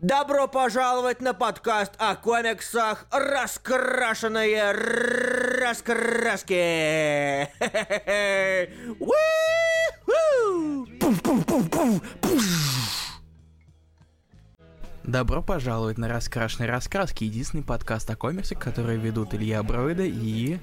Добро пожаловать на подкаст о комиксах «Раскрашенные раскраски». Добро пожаловать на «Раскрашенные раскраски», единственный подкаст о комиксах, который ведут Илья Броида и...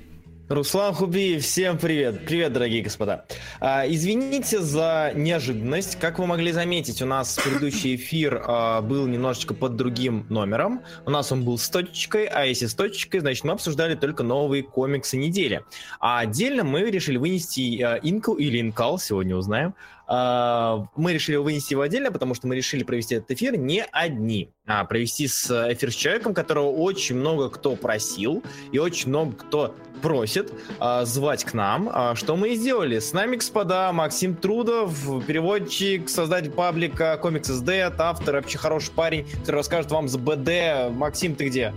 Руслан Хубиев, всем привет. Привет, дорогие господа. А, извините за неожиданность. Как вы могли заметить, у нас предыдущий эфир а, был немножечко под другим номером. У нас он был с точечкой, а если с точечкой, значит, мы обсуждали только новые комиксы недели. А отдельно мы решили вынести а, Инкл или Инкал, сегодня узнаем, мы решили вынести его отдельно, потому что мы решили провести этот эфир не одни, а провести с эфир с человеком, которого очень много кто просил и очень много кто просит а, звать к нам, а, что мы и сделали. С нами, господа, Максим Трудов, переводчик, создатель паблика Комикс СД, автор, вообще хороший парень, который расскажет вам за БД. Максим, ты где?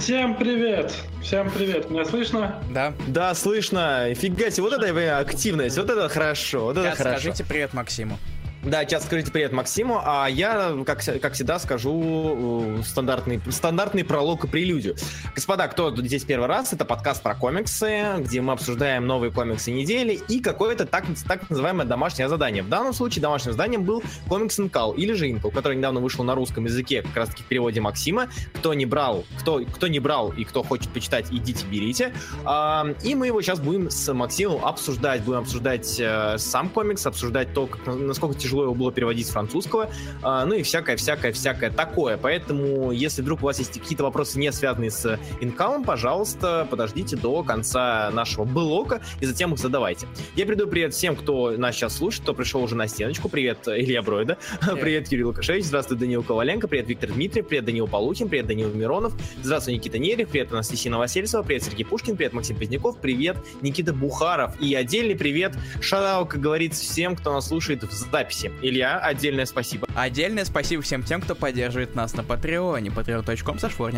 Всем привет! Всем привет! Меня слышно? Да. Да, слышно. Фига себе, вот это активность, вот это хорошо, вот это Сейчас хорошо. скажите привет Максиму. Да, сейчас скажите привет Максиму, а я, как, как всегда, скажу э, стандартный, стандартный пролог и прелюдию. Господа, кто здесь первый раз, это подкаст про комиксы, где мы обсуждаем новые комиксы недели и какое-то так, так называемое домашнее задание. В данном случае домашним заданием был комикс Инкал или же Инкал, который недавно вышел на русском языке, как раз таки в переводе Максима. Кто не брал, кто, кто не брал и кто хочет почитать, идите, берите. А, и мы его сейчас будем с Максимом обсуждать. Будем обсуждать э, сам комикс, обсуждать то, как, насколько тяжело тяжело его было переводить с французского, а, ну и всякое-всякое-всякое такое. Поэтому, если вдруг у вас есть какие-то вопросы, не связанные с инкаумом, пожалуйста, подождите до конца нашего блока и затем их задавайте. Я передаю привет всем, кто нас сейчас слушает, кто пришел уже на стеночку. Привет, Илья Бройда. Привет, привет Юрий Лукашевич. Здравствуй, Даниил Коваленко. Привет, Виктор Дмитриев. Привет, Даниил Полухин. Привет, Даниил Миронов. Здравствуй, Никита Нерев. Привет, Анастасия Новосельцева. Привет, Сергей Пушкин. Привет, Максим Поздняков. Привет, Никита Бухаров. И отдельный привет, шарау, как говорится, всем, кто нас слушает в записи записи. Илья, отдельное спасибо. Отдельное спасибо всем тем, кто поддерживает нас на Патреоне. patreon.com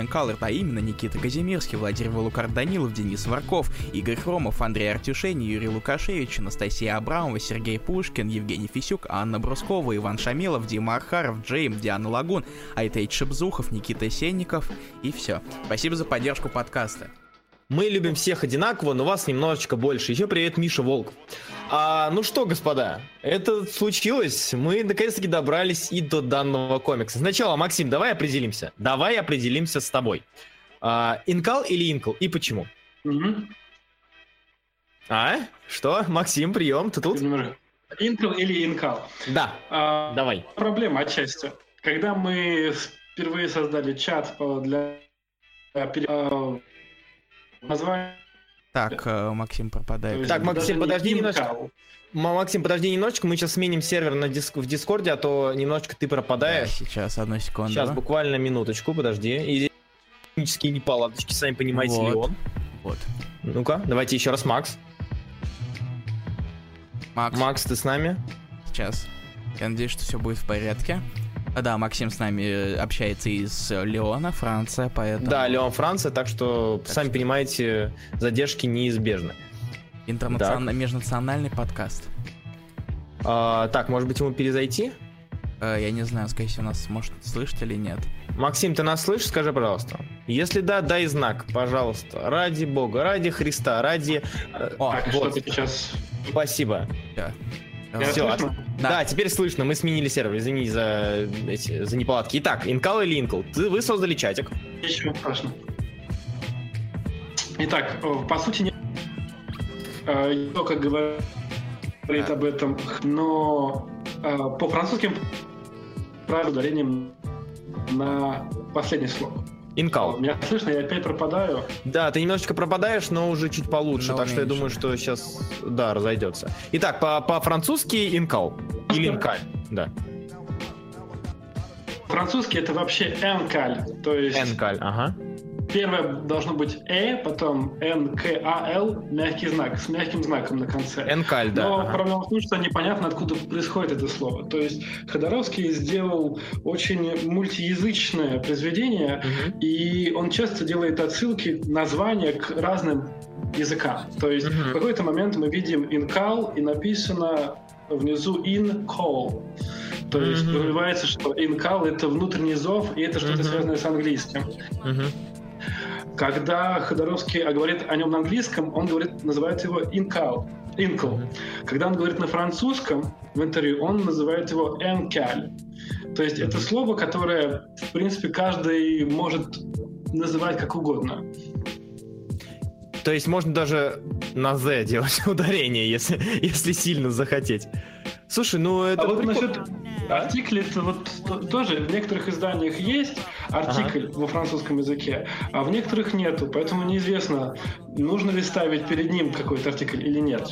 color, а именно Никита Казимирский, Владимир Волукар Данилов, Денис Варков, Игорь Хромов, Андрей Артюшени, Юрий Лукашевич, Анастасия Абрамова, Сергей Пушкин, Евгений Фисюк, Анна Брускова, Иван Шамилов, Дима Архаров, Джейм, Диана Лагун, Айтейт Шебзухов, Никита Сенников и все. Спасибо за поддержку подкаста. Мы любим всех одинаково, но вас немножечко больше. Еще привет, Миша Волк. А, ну что, господа, это случилось. Мы наконец-таки добрались и до данного комикса. Сначала, Максим, давай определимся. Давай определимся с тобой. А, инкал или инкл? И почему? Угу. А? Что? Максим, прием, ты тут? Инкл или инкал? Да, а, давай. Проблема отчасти. Когда мы впервые создали чат для название. Так, э, Максим пропадает. Так, Максим, подожди немножко. Максим, подожди немножечко, мы сейчас сменим сервер на диск, в Дискорде, а то немножечко ты пропадаешь. Да, сейчас, одну секунду. Сейчас, буквально минуточку, подожди. И технические неполадочки, сами понимаете, вот. Леон. Вот. Ну-ка, давайте еще раз, Макс. Макс. Макс, ты с нами? Сейчас. Я надеюсь, что все будет в порядке. Да, Максим с нами э, общается из Леона, Франция, поэтому... Да, Леон, Франция, так что, так сами что... понимаете, задержки неизбежны. Интернацион... Межнациональный подкаст. А, так, может быть, ему перезайти? А, я не знаю, скорее всего, нас может слышать или нет. Максим, ты нас слышишь? Скажи, пожалуйста. Если да, дай знак, пожалуйста. Ради бога, ради Христа, ради... О, так, вот. сейчас... Спасибо. Да. Все, от... да. да, теперь слышно. Мы сменили сервер. Извини за эти за неполадки. Итак, Инкал или Инкл? Вы создали чатик. Ничего страшного. Итак, э, по сути, не э, только говорит да. об этом, но э, по французским правильным ударением на последний слог. Инкал. Меня слышно, я опять пропадаю. Да, ты немножечко пропадаешь, но уже чуть получше, но так меньше. что я думаю, что сейчас, да, разойдется. Итак, по-французски инкал. Или инкаль, да. Французский это вообще энкаль, то есть... Энкаль, ага. Первое должно быть «э», потом «н-к-а-л», мягкий знак, с мягким знаком на конце. «Энкаль», да. Но ага. проблема в том, что непонятно, откуда происходит это слово. То есть Ходоровский сделал очень мультиязычное произведение, угу. и он часто делает отсылки, названия к разным языкам. То есть угу. в какой-то момент мы видим «инкал», и написано внизу «in call». То mm-hmm. есть подразумевается, что инкал это внутренний зов, и это что-то mm-hmm. связанное с английским. Mm-hmm. Когда Ходоровский говорит о нем на английском, он говорит, называет его инкал. Инкл. Когда он говорит на французском в интервью, он называет его энкаль. То есть это слово, которое, в принципе, каждый может называть как угодно. То есть можно даже на Z делать ударение, если, если сильно захотеть. Слушай, ну это... А вот насчет артикля, это вот тоже в некоторых изданиях есть артикль ага. во французском языке, а в некоторых нету, поэтому неизвестно, нужно ли ставить перед ним какой-то артикль или нет.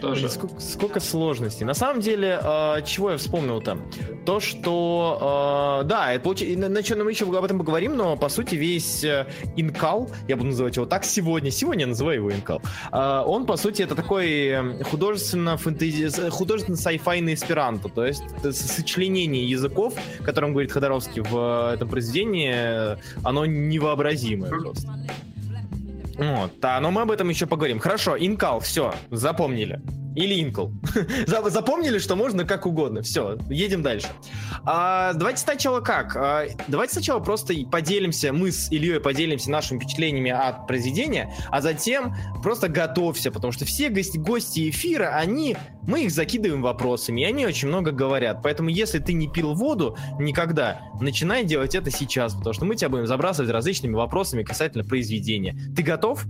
Тоже. Сколько, сколько сложностей. На самом деле, э, чего я вспомнил там? То, что, э, да, это получ... на, на, мы еще об этом поговорим, но по сути весь э, инкал, я буду называть его так сегодня, сегодня я называю его инкал, э, он по сути это такой художественно фэнтези, художественно сайфайный эсперанто, то есть сочленение языков, о котором говорит Ходоровский в этом произведении, оно невообразимое просто. Вот, да, но мы об этом еще поговорим. Хорошо, инкал, все, запомнили. Или инкл. Запомнили, что можно как угодно. Все, едем дальше. А, давайте сначала как? А, давайте сначала просто поделимся, мы с Ильей поделимся нашими впечатлениями от произведения, а затем просто готовься, потому что все гости, гости эфира, они, мы их закидываем вопросами, и они очень много говорят. Поэтому если ты не пил воду никогда, начинай делать это сейчас, потому что мы тебя будем забрасывать различными вопросами касательно произведения. Ты готов?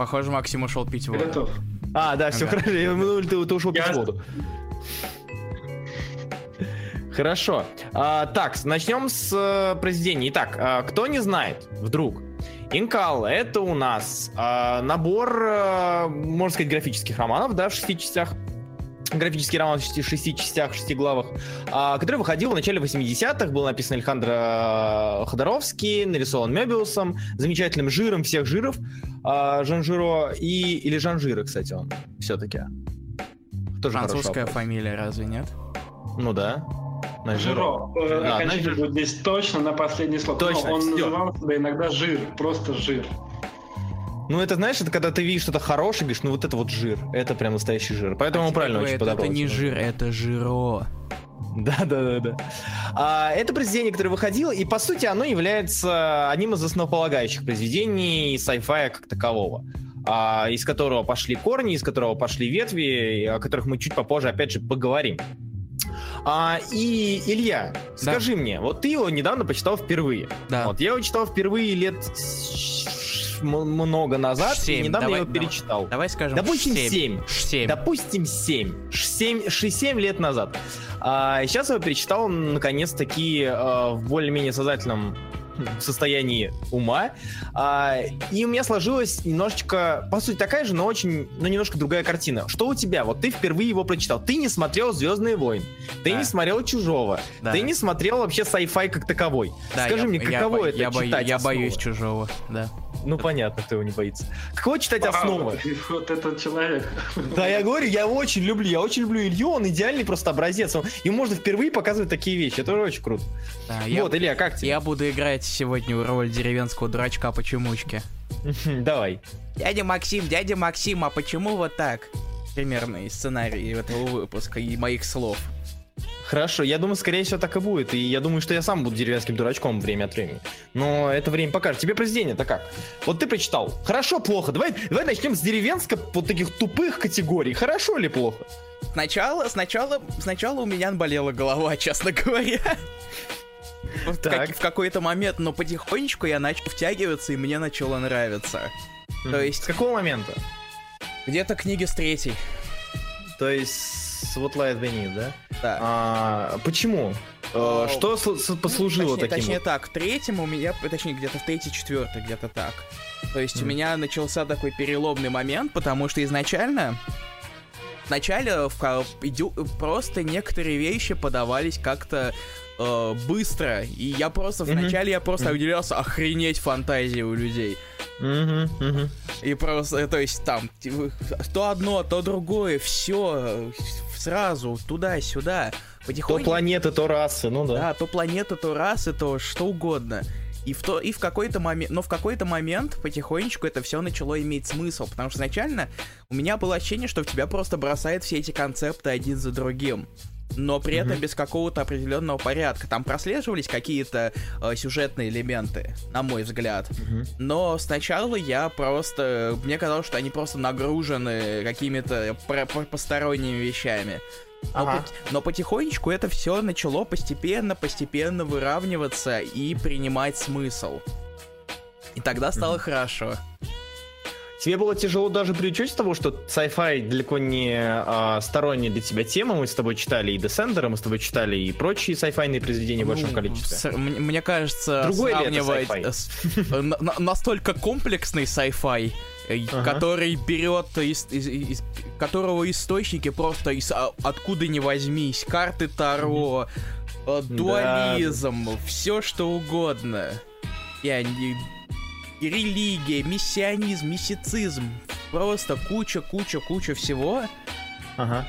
Похоже, Максим ушел пить воду. Готов. А, да, все ага. хорошо. Я думал, ты, ты ушел пить воду. Хорошо. А, так, начнем с э, произведения. Итак, а, кто не знает, вдруг, Инкал — это у нас а, набор, а, можно сказать, графических романов, да, в шести частях графический роман в шести, шести частях, шести главах, а, который выходил в начале 80-х, был написан Александр Ходоровский, нарисован Мебиусом, замечательным жиром всех жиров, а, Жанжиро и... или Жанжира, кстати, он все-таки. Тоже Французская фамилия, разве нет? Ну да. Жиро. Жиро. Да, Окончательно будет здесь точно на последний слог. Точно, Но он все. называл себя иногда жир, просто жир. Ну, это, знаешь, это когда ты видишь что-то хорошее, говоришь, ну вот это вот жир, это прям настоящий жир. Поэтому а правильно очень подобрал. Это не жир, это жиро. Да, да, да, да. А, это произведение, которое выходило, и по сути оно является одним из основополагающих произведений sci-fi как такового. А, из которого пошли корни, из которого пошли ветви, о которых мы чуть попозже опять же поговорим. А, и Илья, да. скажи мне, вот ты его недавно почитал впервые. Да. Вот я его читал впервые лет много назад, 7. и недавно давай, я его перечитал. Давай скажем Допустим, 7. 7. 7. Допустим, 7. 7, 7 лет назад. А, сейчас я его перечитал, наконец-таки, а, в более-менее сознательном состоянии ума. А, и у меня сложилась немножечко, по сути, такая же, но очень, но немножко другая картина. Что у тебя? Вот ты впервые его прочитал. Ты не смотрел Звездные войны. Ты да. не смотрел Чужого. Да. Ты не смотрел вообще sci-fi как таковой. Да, Скажи я, мне, каково я, это я читать? Я боюсь Чужого, да. Ну, понятно, кто его не боится. Каково читать основы? Вот этот человек. Да, я говорю, я очень люблю, я очень люблю Илью, он идеальный просто образец. Ему можно впервые показывать такие вещи, это очень круто. Да, вот, я, Илья, как тебе? Я буду играть сегодня роль деревенского дурачка почемучки. Давай. Дядя Максим, дядя Максим, а почему вот так? Примерно из сценария этого выпуска и моих слов. Хорошо, я думаю, скорее всего, так и будет. И я думаю, что я сам буду деревенским дурачком время от времени. Но это время покажет. Тебе произведение-то как? Вот ты прочитал. Хорошо, плохо. Давай, давай начнем с деревенско вот таких тупых категорий. Хорошо или плохо? Сначала, сначала, сначала у меня болела голова, честно говоря. Как, в какой-то момент, но потихонечку я начал втягиваться, и мне начало нравиться. Mm. То есть... С какого момента? Где-то книги с третьей. То есть Spotlight Beneath, да? Да. А, почему? А, что послужило точнее, таким? Точнее вот? так, третьему у меня, точнее где-то в третий, четвертый, где-то так. То есть mm. у меня начался такой переломный момент, потому что изначально вначале в, просто некоторые вещи подавались как-то э, быстро, и я просто mm-hmm. вначале я просто mm-hmm. удивлялся, охренеть фантазии у людей. Mm-hmm. Mm-hmm. И просто, то есть там то одно, то другое, все сразу туда-сюда, потихоньку. То планеты, то расы, ну да. Да, то планеты, то расы, то что угодно. И в, то, и в какой-то момент, но в какой-то момент потихонечку это все начало иметь смысл, потому что изначально у меня было ощущение, что в тебя просто бросает все эти концепты один за другим но при этом без какого-то определенного порядка. Там прослеживались какие-то э, сюжетные элементы, на мой взгляд. Но сначала я просто... Мне казалось, что они просто нагружены какими-то посторонними вещами. Но, ага. по- но потихонечку это все начало постепенно, постепенно выравниваться и принимать смысл. И тогда стало mm-hmm. хорошо. Тебе было тяжело даже при учете того, что sci-fi далеко не а, сторонняя для тебя тема. Мы с тобой читали и Descender, мы с тобой читали и прочие sci-fi произведения в большом ну, количестве. С, мне кажется, Другой сравнивать с, на, настолько комплексный sci-fi, э, ага. который берет из, из, из которого источники просто из а, откуда ни возьмись, карты Таро, mm-hmm. дуализм, да. все что угодно. Я не религия, миссионизм, мистицизм, просто куча, куча, куча всего. Ага.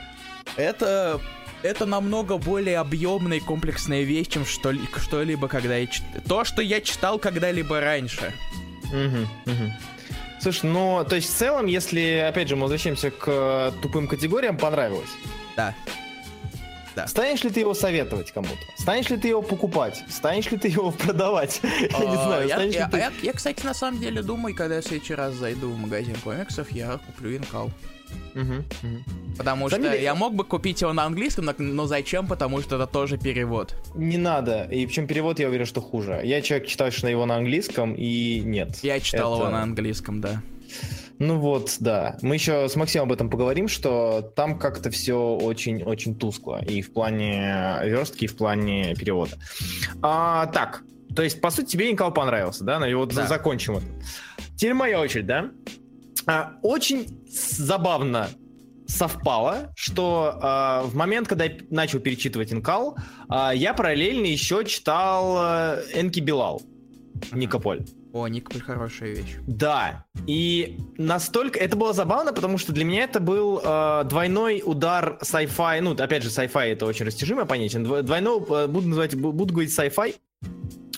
Это это намного более объемная и комплексная вещь, чем что- что-либо, когда я чит... То, что я читал когда-либо раньше. Угу, угу. Слушай, ну, то есть в целом, если, опять же, мы возвращаемся к э, тупым категориям, понравилось? Да. Да. Станешь ли ты его советовать кому-то? Станешь ли ты его покупать? Станешь ли ты его продавать? Я не а, знаю. Я, кстати, на самом деле думаю, когда я в следующий раз зайду в магазин комиксов, я куплю инкал. Потому что я мог бы купить его на английском, но зачем? Потому что это тоже перевод. Не надо. И причем перевод, я уверен, что хуже. Я человек, на его на английском, и нет. Я читал его на английском, да. Ну вот, да. Мы еще с Максимом об этом поговорим, что там как-то все очень-очень тускло. И в плане верстки, и в плане перевода. А, так, то есть, по сути, тебе Никол понравился, да? Ну и вот да. закончим это. Теперь моя очередь, да? А, очень забавно совпало, что э, в момент, когда я начал перечитывать Инкал, э, я параллельно еще читал э, Энки Билал, Никополь. О, Николь хорошая вещь. Да. И настолько... Это было забавно, потому что для меня это был э, двойной удар sci-fi. Ну, опять же, sci-fi это очень растяжимое понятие. Двойной... Э, буду называть... Буду говорить sci-fi.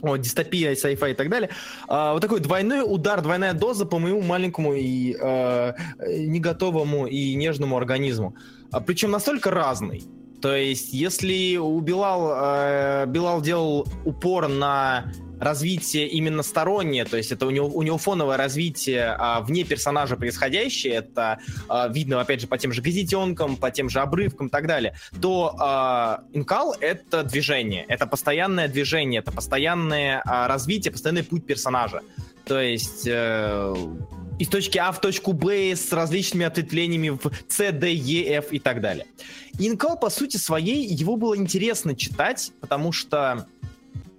О, дистопия, sci-fi и так далее. А, вот такой двойной удар, двойная доза по моему маленькому и э, не готовому и нежному организму. А, причем настолько разный. То есть, если у Билал, э, Билал делал упор на развитие именно стороннее, то есть это у него, у него фоновое развитие а, вне персонажа происходящее, это а, видно, опять же, по тем же газетенкам, по тем же обрывкам и так далее, то а, инкал — это движение, это постоянное движение, это постоянное а, развитие, постоянный путь персонажа. То есть... Э, из точки А в точку Б с различными ответвлениями в С, Д, Е, Ф и так далее. Инкал, по сути своей, его было интересно читать, потому что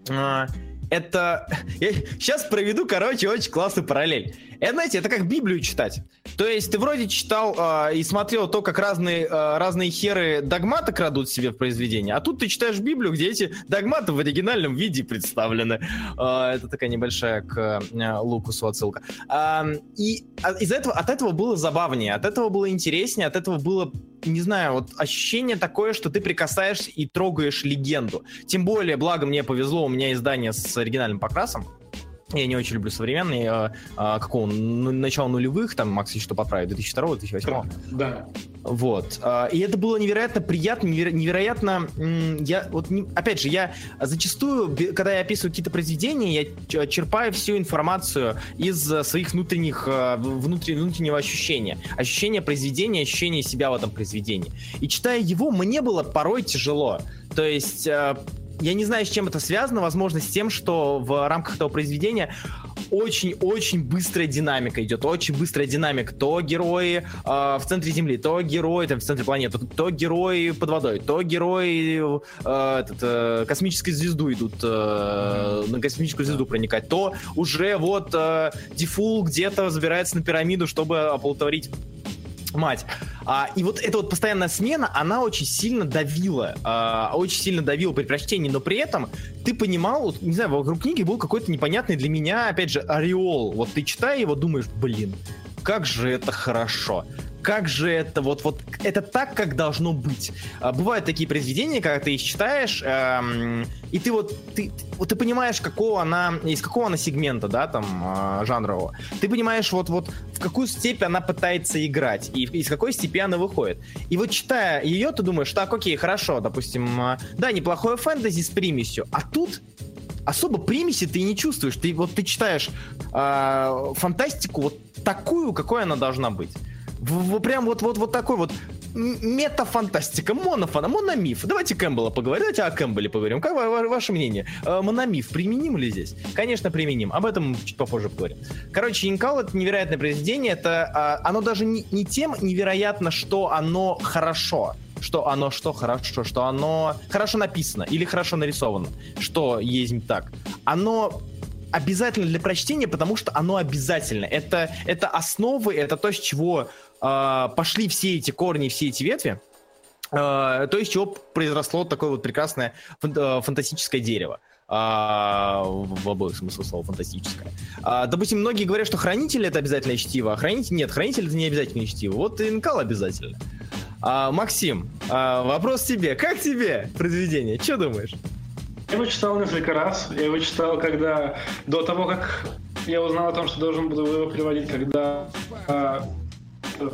э, это... Я сейчас проведу, короче, очень классную параллель. Это, знаете, это как Библию читать. То есть ты вроде читал э, и смотрел то, как разные, э, разные херы догматы крадут себе в произведение, а тут ты читаешь Библию, где эти догматы в оригинальном виде представлены. Э, это такая небольшая к э, Лукусу отсылка. Э, и из этого, от этого было забавнее, от этого было интереснее, от этого было не знаю, вот ощущение такое, что ты прикасаешься и трогаешь легенду. Тем более, благо мне повезло, у меня издание с оригинальным покрасом. Я не очень люблю современные, а, а, какого, ну, начала нулевых, там, Макс, что поправит, 2002-2008. Да. Вот. А, и это было невероятно приятно, неверо- невероятно... Я, вот, не, опять же, я зачастую, когда я описываю какие-то произведения, я черпаю всю информацию из своих внутренних, а, внутреннего, внутреннего ощущения. Ощущение произведения, ощущение себя в этом произведении. И читая его, мне было порой тяжело. То есть я не знаю, с чем это связано, возможно, с тем, что в рамках этого произведения очень-очень быстрая динамика идет, очень быстрая динамика. То герои э, в центре Земли, то герои там, в центре планеты, то герои под водой, то герои э, этот, э, космическую звезду идут, э, на космическую звезду проникать, то уже вот э, Дефул где-то забирается на пирамиду, чтобы оплодотворить мать. А, и вот эта вот постоянная смена, она очень сильно давила, а, очень сильно давила при прочтении, но при этом ты понимал, не знаю, вокруг книги был какой-то непонятный для меня, опять же, ореол. Вот ты читая его, думаешь, блин, как же это хорошо. как же это вот, вот это так, как должно быть. А, бывают такие произведения, когда ты их читаешь, эм, и ты вот ты, вот ты понимаешь, какого она, из какого она сегмента, да, там, э, жанрового. Ты понимаешь, вот, вот в какую степень она пытается играть, и из какой степени она выходит. И вот читая ее, ты думаешь, так, окей, хорошо, допустим, э, да, неплохое фэнтези с примесью, а тут особо примеси ты не чувствуешь. Ты вот ты читаешь э, фантастику вот такую, какой она должна быть. В, в, прям вот, вот, вот такой вот метафантастика, монофана, мономиф. Давайте Кэмпбелла поговорим, давайте о Кэмпбелле поговорим. Как ва- ваше мнение? Э, мономиф применим ли здесь? Конечно, применим. Об этом чуть попозже поговорим. Короче, Инкал это невероятное произведение. Это, э, оно даже не, не тем невероятно, что оно хорошо что оно что хорошо, что оно хорошо написано или хорошо нарисовано, что есть так. Оно обязательно для прочтения, потому что оно обязательно. Это, это основы, это то, с чего э, пошли все эти корни, все эти ветви. Э, то, из чего произросло такое вот прекрасное э, фантастическое дерево. А, в обоих смыслах слова фантастическое. А, допустим, многие говорят, что хранитель это обязательно чтиво, а хранитель нет, хранитель это не обязательно чтиво. Вот инкал обязательно. А, Максим, а, вопрос тебе. Как тебе произведение? Что думаешь? Я его читал несколько раз. Я его читал, когда до того, как я узнал о том, что должен буду его переводить, когда а,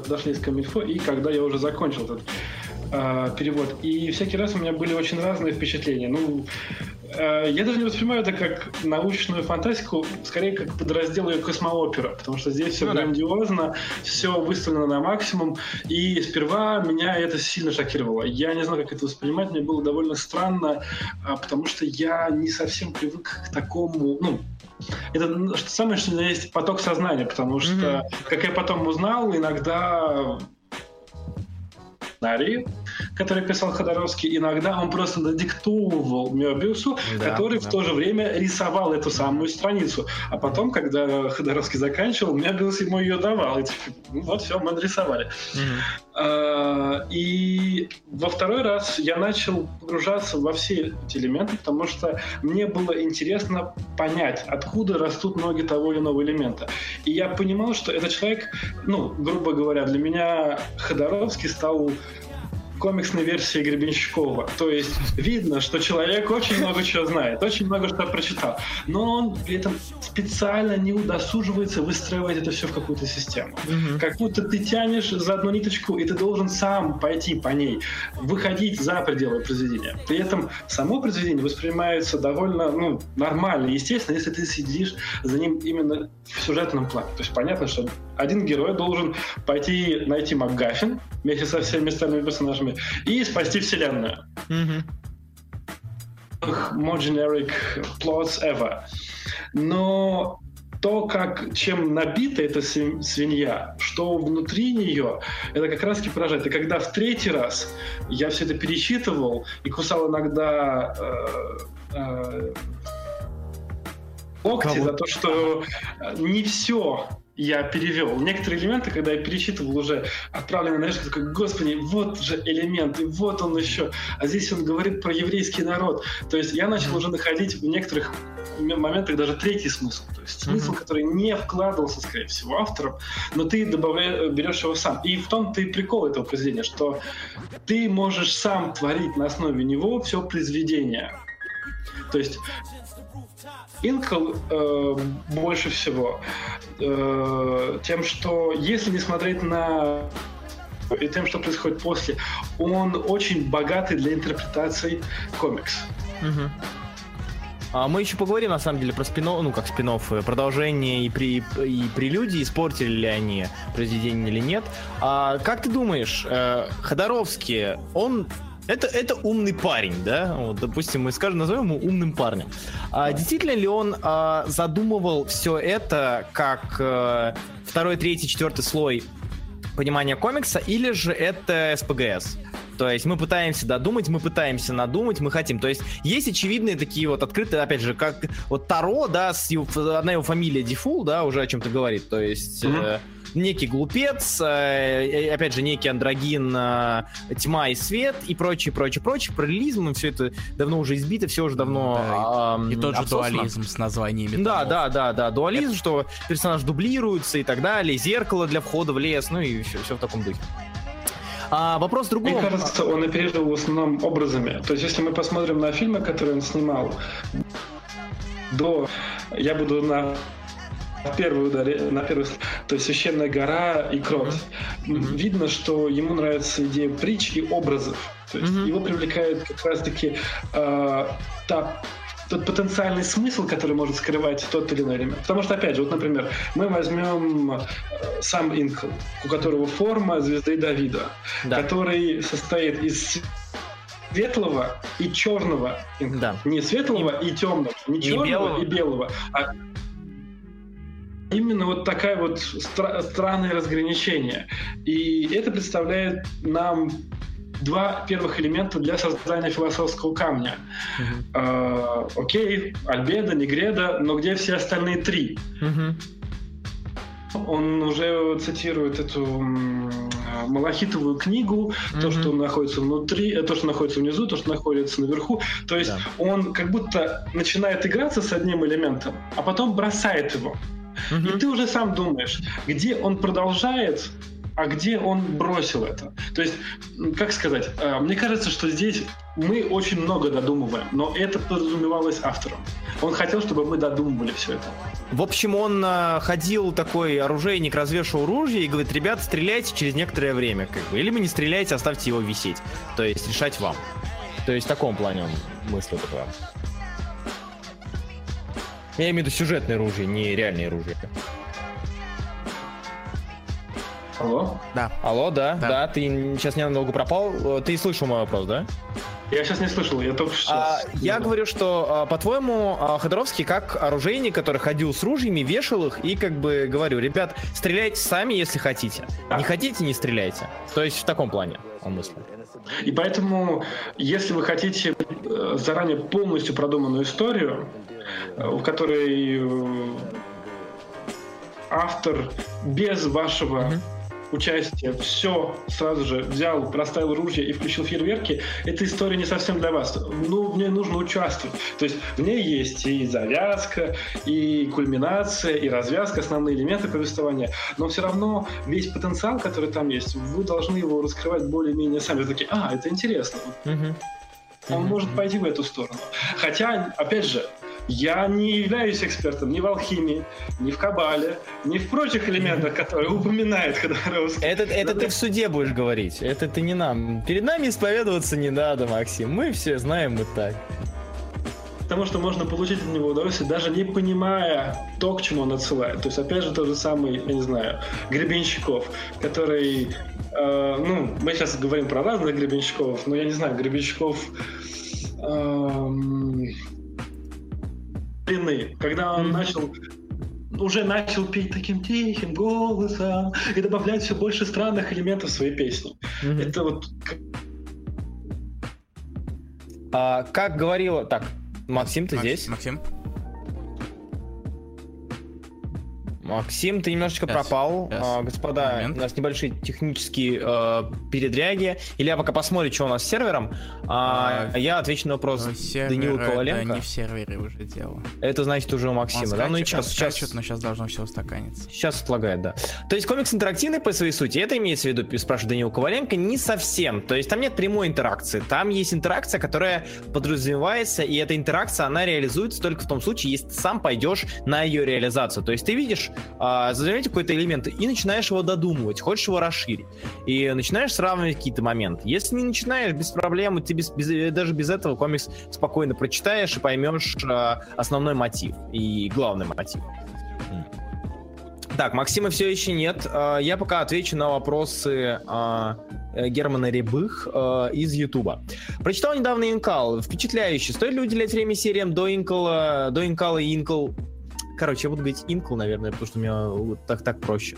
дошли из Камильфо, и когда я уже закончил этот а, перевод. И всякий раз у меня были очень разные впечатления. Ну, я даже не воспринимаю это как научную фантастику, скорее как подраздел ее космоопера, потому что здесь все ну, грандиозно, да. все выставлено на максимум, и сперва меня это сильно шокировало. Я не знаю, как это воспринимать, мне было довольно странно, а, потому что я не совсем привык к такому, ну, это ну, что самое, что есть поток сознания, потому что, mm-hmm. как я потом узнал, иногда сценарии, который писал Ходоровский, иногда он просто надиктовывал Мёбиусу, да, который да. в то же время рисовал эту самую страницу. А потом, когда Ходоровский заканчивал, Мёбиус ему ее давал. И типа, ну вот, все, мы нарисовали. Угу. и во второй раз я начал погружаться во все эти элементы, потому что мне было интересно понять, откуда растут ноги того или иного элемента. И я понимал, что этот человек, ну, грубо говоря, для меня Ходоровский стал комиксной версии Гребенщикова. То есть видно, что человек очень много чего знает, очень много что прочитал, но он при этом специально не удосуживается выстраивать это все в какую-то систему. Угу. Как будто ты тянешь за одну ниточку, и ты должен сам пойти по ней, выходить за пределы произведения. При этом само произведение воспринимается довольно ну, нормально, естественно, если ты сидишь за ним именно в сюжетном плане. То есть понятно, что один герой должен пойти найти МакГаффин вместе со всеми остальными персонажами и спасти вселенную. Mm-hmm. More generic plots ever. Но то, как, чем набита эта свинья, что внутри нее, это как раз таки поражает. И когда в третий раз я все это пересчитывал и кусал иногда э, э, локти Кого? за то, что не все я перевел. Некоторые элементы, когда я перечитывал уже отправленный на я такой, господи, вот же элемент, и вот он еще. А здесь он говорит про еврейский народ. То есть я начал уже находить в некоторых моментах даже третий смысл. То есть смысл, mm-hmm. который не вкладывался, скорее всего, автором, но ты добавляешь, берешь его сам. И в том ты прикол этого произведения, что ты можешь сам творить на основе него все произведение. То есть Инкл э, больше всего э, тем, что если не смотреть на и тем, что происходит после, он очень богатый для интерпретаций комикс. Угу. А мы еще поговорим, на самом деле, про спин ну, как спин продолжение и, при, и прелюдии, испортили ли они произведение или нет. А, как ты думаешь, э, Ходоровский, он это, это умный парень, да? Вот, допустим, мы скажем, назовем его умным парнем. А, действительно ли он а, задумывал все это как а, второй, третий, четвертый слой понимания комикса, или же это СПГС? То есть мы пытаемся додумать, мы пытаемся надумать, мы хотим. То есть есть очевидные такие вот открытые, опять же, как вот Таро, да, с его, одна его фамилия Дефул, да, уже о чем-то говорит. То есть mm-hmm. э, некий глупец, э, опять же, некий андрогин, э, тьма и свет и прочее, прочее, прочее. Параллелизм, все это давно уже избито, все уже давно да, э, И тот же обсосано. дуализм с названиями. Да, да, да, да, дуализм, это... что персонаж дублируется и так далее, зеркало для входа в лес, ну и все, все в таком духе. А, вопрос другой. Мне кажется, он оперировал в основном образами. То есть, если мы посмотрим на фильмы, которые он снимал, до я буду на первый удар, на первый, то есть священная гора и кровь. Mm-hmm. Видно, что ему нравится идея притч и образов. То есть mm-hmm. его привлекает как раз-таки э, та тот потенциальный смысл, который может скрывать тот или иной элемент. Потому что, опять же, вот, например, мы возьмем э, сам Инкл, у которого форма звезды Давида, да. который состоит из светлого и черного Да. Не светлого и, и темного, не черного и белого, и белого а именно вот такая вот стра- странное разграничение. И это представляет нам два первых элемента для создания философского камня. Uh-huh. Э, окей, Альбеда, Негреда, но где все остальные три? Uh-huh. Он уже цитирует эту малахитовую книгу, mm-hmm. то, что находится внутри, э, то, что находится внизу, то, что находится наверху. То есть да. он как будто начинает играться с одним элементом, а потом бросает его. Mm-hmm. И ты уже сам думаешь, где он продолжает а где он бросил это. То есть, как сказать, э, мне кажется, что здесь мы очень много додумываем, но это подразумевалось автором. Он хотел, чтобы мы додумывали все это. В общем, он э, ходил такой оружейник, развешивал ружье и говорит, ребят, стреляйте через некоторое время, как бы. Или вы не стреляете, оставьте его висеть. То есть решать вам. То есть в таком плане он мыслил такое. Я имею в виду сюжетное оружие, не реальное оружие. Алло? Да. Алло, да, да, да, ты сейчас ненадолго пропал. Ты слышал мой вопрос, да? Я сейчас не слышал, я только что. А, я говорю, что, а, по-твоему, а, Ходоровский как оружейник, который ходил с ружьями, вешал их и как бы говорю, ребят, стреляйте сами, если хотите. Да. Не хотите, не стреляйте. То есть в таком плане он мыслит. И поэтому, если вы хотите э, заранее полностью продуманную историю, э, в которой э, автор без вашего mm-hmm участие, все сразу же взял, расставил ружье и включил фейерверки, эта история не совсем для вас. Ну, мне нужно участвовать. То есть в ней есть и завязка, и кульминация, и развязка, основные элементы повествования, но все равно весь потенциал, который там есть, вы должны его раскрывать более-менее сами. Вы такие, а, это интересно. Угу. Он может пойти в эту сторону. Хотя, опять же, я не являюсь экспертом ни в алхимии, ни в кабале, ни в прочих элементах, которые упоминает Ходоровский. Это, это ты в суде будешь говорить. Это ты не нам. Перед нами исповедоваться не надо, Максим. Мы все знаем и так. Потому что можно получить от него удовольствие, даже не понимая то, к чему он отсылает. То есть, опять же, тот же самый, я не знаю, Гребенщиков, который... Э, ну, мы сейчас говорим про разных Гребенщиков, но я не знаю, Гребенщиков... Э, длины, когда он mm-hmm. начал уже начал петь таким тихим голосом и добавлять все больше странных элементов в свои песни. Mm-hmm. Это вот... А, как говорила... Так, Максим, ты Макс, здесь? Максим? Максим, ты немножечко yes. пропал. Yes. А, господа, Момент. у нас небольшие технические э, передряги. Илья пока посмотрит, что у нас с сервером. А, а я отвечу на вопрос Данила Коваленко. Это не в сервере уже дело. Это значит уже у Максима, он да? ну и сейчас, сейчас... Скачет, но сейчас должно все устаканиться. Сейчас отлагает, да. То есть комикс интерактивный по своей сути, это имеется в виду, спрашивает Данила Коваленко, не совсем. То есть там нет прямой интеракции. Там есть интеракция, которая подразумевается, и эта интеракция, она реализуется только в том случае, если ты сам пойдешь на ее реализацию. То есть ты видишь а, задаете какой-то элемент и начинаешь его додумывать, хочешь его расширить. И начинаешь сравнивать какие-то моменты. Если не начинаешь, без проблем, ты без, без, даже без этого комикс спокойно прочитаешь и поймешь а, основной мотив и главный мотив. Так, Максима все еще нет. А, я пока отвечу на вопросы Германа Рябых из Ютуба. Прочитал недавно Инкал. Впечатляюще. Стоит ли уделять время сериям до Инкала, до Инкала и Инкал Короче, я буду говорить Инкл, наверное, потому что у меня вот так, так проще.